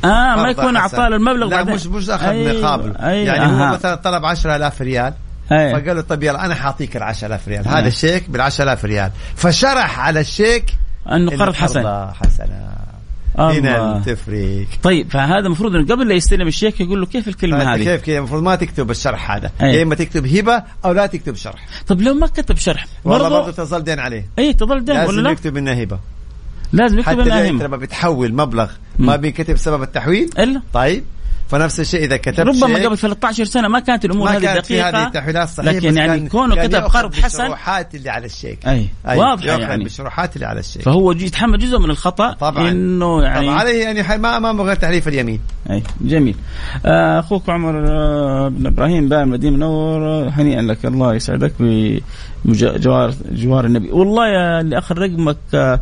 آه ما يكون حسن. اعطاه المبلغ لا بعدين مش مش أخذ أيوة، مقابل أيوة، يعني هو أها. مثلا طلب 10000 ريال أيوة. فقال له طيب يلا أنا حأعطيك ال 10000 ريال. هذا الشيك بال 10000 ريال فشرح على الشيك أنه قرض حسن حسنه هنا الله. تفرق طيب فهذا المفروض إنه قبل لا يستلم الشيك يقول له كيف الكلمة هذه؟ كيف كذا المفروض ما تكتب الشرح هذا. أي. يا إما تكتب هبة أو لا تكتب شرح. طب لو ما كتب شرح والله برضه تظل دين عليه. اي تظل دين ولا لازم لا؟ يكتب انها هبة. لازم يكتب حتى انها انت هم لما بتحول مبلغ ما بينكتب سبب التحويل. إلا. طيب. فنفس الشيء إذا كتبت ربما قبل 13 سنة ما كانت الأمور ما هذه كانت في هذه دقيقه التحويلات صحيح لكن يعني كونه كتب قرض حسن بالشروحات اللي على الشيك أي أي، واضحه يأخذ يعني. بالشروحات اللي على الشيك فهو يتحمل جزء من الخطأ طبعا. إنه يعني طبعا عليه يعني ما امامه غير تحليف اليمين. أي جميل. آه، أخوك عمر آه، بن إبراهيم بان مدينه منور آه، هنيئا لك. الله يسعدك بجوار جوار النبي. والله يا اللي اخر رقمك آه،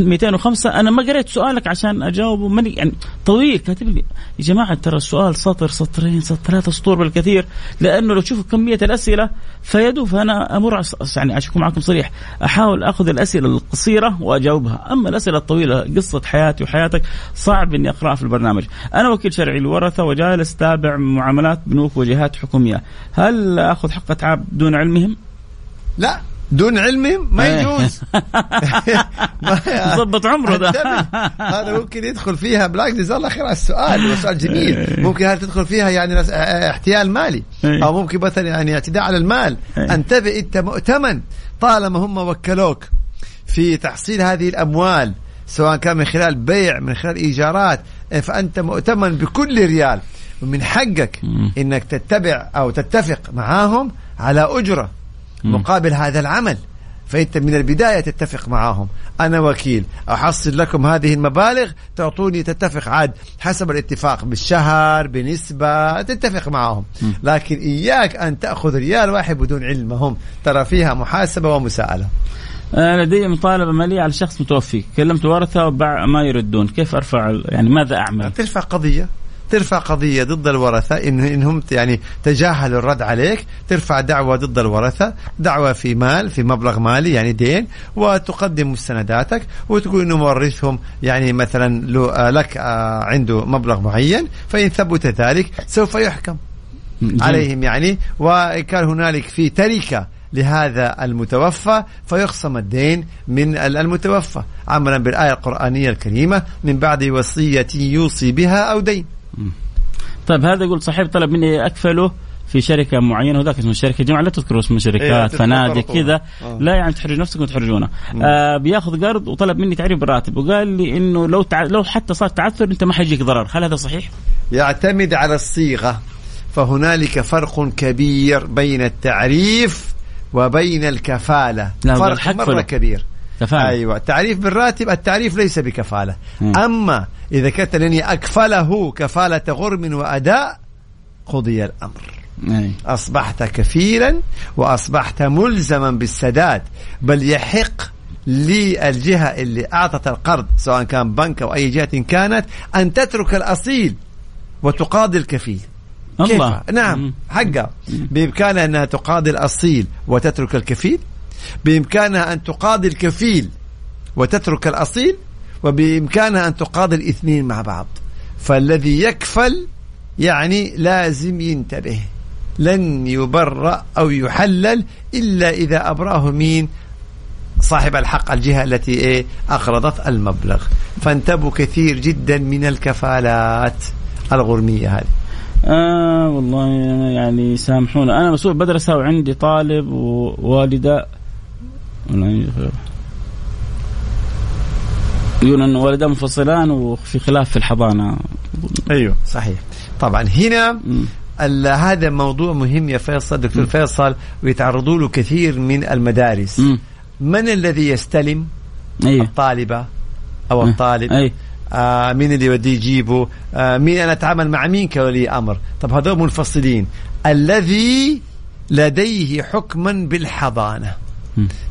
205 أنا ما قريت سؤالك عشان أجاوبه. ماني يعني طويل. كاتب لي يا جماعة ترى السؤال سطر سطرين سطر ثلاثة سطور بالكثير. لأنه لو تشوفوا كمية الأسئلة فيدوب فانا أمر يعني عشان اكون معكم صريح أحاول أخذ الأسئلة القصيرة وأجاوبها. أما الأسئلة الطويلة قصة حياتي وحياتك صعب إني أقرأها في البرنامج. أنا وكيل شرعي للورثه وجالس تابع معاملات بنوك وجهات حكومية. هل أخذ حق أتعاب دون علمهم؟ لا. دون علمهم ما إيه. يجوز ظبط عمره ده انتبه. هذا ممكن يدخل فيها بالعكس جزاه الله خير على السؤال هو سؤال جميل ممكن هذا تدخل فيها يعني نس- اه- احتيال مالي إيه. أو ممكن مثلا يعني اعتداء على المال إيه. انتبه أنت مؤتمن طالما هم وكلوك في تحصيل هذه الأموال سواء كان من خلال بيع من خلال إيجارات فأنت مؤتمن بكل ريال ومن حقك. إنك تتبع أو تتفق معاهم على أجرة. مقابل هذا العمل. فانت من البداية تتفق معاهم أنا وكيل أحصل لكم هذه المبالغ تعطوني تتفق عاد حسب الاتفاق بالشهر بنسبة تتفق معاهم لكن إياك أن تأخذ ريال واحد بدون علمهم ترى فيها محاسبة ومساءلة. لدي مطالبة مالية على شخص متوفي. كلمت ورثة وبع ما يردون. كيف أرفع ال- يعني ماذا أعمل؟ ترفع قضية. ترفع قضية ضد الورثة إن إنهم يعني تجاهلوا الرد عليك ترفع دعوة ضد الورثة دعوة في مال في مبلغ مالي يعني دين وتقدم مستنداتك وتقول إنه مورثهم يعني مثلا آه، لك آه، عنده مبلغ معين فإن ثبت ذلك سوف يحكم جميل. عليهم يعني. وكان هنالك في تركة لهذا المتوفى فيخصم الدين من ال- المتوفى. عملا بالآية القرآنية الكريمة من بعد وصية يوصي بها أو دين طيب هذا يقول صاحب طلب مني أكفله في شركة معينة وذاك اسم الشركة جماعة لا تذكروا اسم إيه، الشركات تذكروا فنادق. كذا آه. لا يعني تحرج نفسك وتحرجونا آه بياخذ قرض وطلب مني تعريف بالراتب وقال لي إنه لو تع... لو حتى صار تعثر أنت ما حيجيك ضرر هل هذا صحيح؟ يعتمد على الصيغة فهنالك فرق كبير بين التعريف وبين الكفالة لا، فرق فله. كبير كفاله أيوة التعريف بالراتب التعريف ليس بكفالة مم. أما إذا كانت لاني أكفله كفالة غرم وأداء قضي الأمر أي. أصبحت كفيلا وأصبحت ملزما بالسداد بل يحق للجهة اللي أعطت القرض سواء كان بنك أو أي جهة كانت أن تترك الأصيل وتقاضي الكفيل الله. كيف؟ نعم مم. حقها بإمكانها أنها تقاضي الأصيل وتترك الكفيل بإمكانها أن تقاضي الكفيل وتترك الأصيل وبإمكانها أن تقاضي الاثنين مع بعض. فالذي يكفل يعني لازم ينتبه. لن يبرأ أو يحلل إلا إذا أبرأه مين؟ صاحب الحق الجهة التي إيه؟ أقرضت المبلغ. فانتبهوا كثير جدا من الكفالات الغرمية هذه. آه والله يعني سامحونا. أنا مسؤول مدرسه وعندي طالب ووالدة يقول أن والداه منفصلان وفي خلاف في الحضانة. أيوه. صحيح. طبعا هنا هذا موضوع مهم يا فيصل دكتور فيصل ويتعرضوا له كثير من المدارس. مم. من الذي يستلم؟ أيوه. الطالبة أو أه. الطالب. اي آه مين اللي يوديه يجيبه؟ آه مين أنا أتعامل مع مين كولي أمر؟ طب هذول منفصلين. الذي لديه حكما بالحضانة.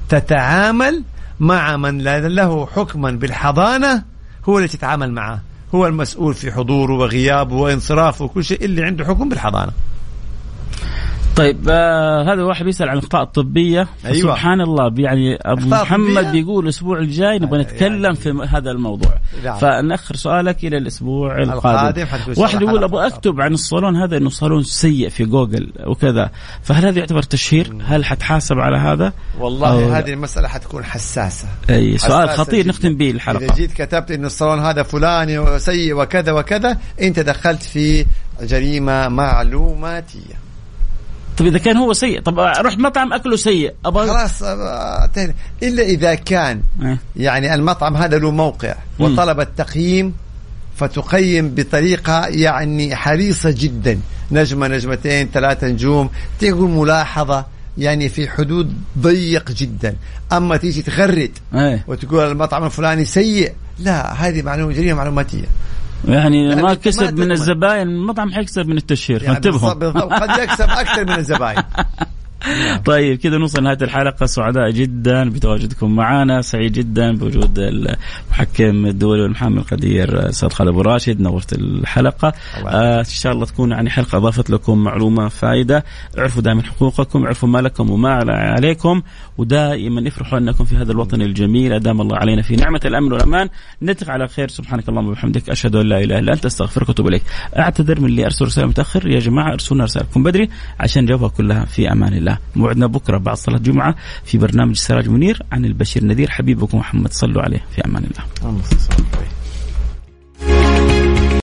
تتعامل مع من له حكما بالحضانة هو اللي تتعامل معه. هو المسؤول في حضوره وغيابه وانصرافه وكل شيء اللي عنده حكم بالحضانة. طيب آه هذا واحد بيسأل عن الاخطاء الطبية أيوة. سبحان الله يعني أبو محمد؟ بيقول الأسبوع الجاي نبغى يعني- نتكلم في هذا الموضوع نعم. فنأخر سؤالك إلى الأسبوع القادم واحد يقول أبغى. أكتب عن الصالون هذا إنه صالون سيء في جوجل وكذا فهل هذا يعتبر تشهير هل حتحاسب على هذا والله؟ هذه المسألة حتكون حساسة أي سؤال حساسة خطير جداً. نختم به إذا الحلقة جيت كتبت إنه الصالون هذا فلاني وسيء وكذا وكذا انت دخلت في جريمة معلوماتية طيب إذا كان هو سيء طب رحت مطعم أكله سيء أبغى خلاص. إلا إذا كان إيه. يعني المطعم هذا له موقع. وطلب التقييم فتقيم بطريقة يعني حريصة جدا نجمة نجمتين ثلاثة نجوم تقول ملاحظة يعني في حدود ضيق جدا أما تيجي تغرد إيه وتقول المطعم الفلاني سيء لا هذه معلومة جريمة معلوماتية يعني يعني ما كسب من. الزباين المطعم حيكسب من التشهير يعني فانتبهوا بالضبط. قد يكسب أكثر من الزبائن طيب كذا نوصل نهايه الحلقة. سعداء جدا بتواجدكم معنا سعيد جدا بوجود المحكم الدولي والمحامي القدير أستاذ خالد أبو راشد نورت الحلقة. آه إن شاء الله تكون يعني حلقة أضافت لكم معلومة فائده اعرفوا دائما حقوقكم اعرفوا ما لكم وما عليكم. ودائما افرحوا أنكم في هذا الوطن الجميل. أدام الله علينا في نعمة الأمن والأمان. نلتقي على خير. سبحانك اللهم وبحمدك. أشهد أن لا إله إلا أنت. أستغفرك وأتوب إليك. أعتذر من اللي أرسل رسالة متأخر. يا جماعة ارسلوا رسائلكم بدري عشان نجاوبها كلها في أمان الله. الله موعدنا بكرة بعد صلاة الجمعة في برنامج سراج منير عن البشير نذير حبيبكم محمد صلوا عليه. في أمان الله, الله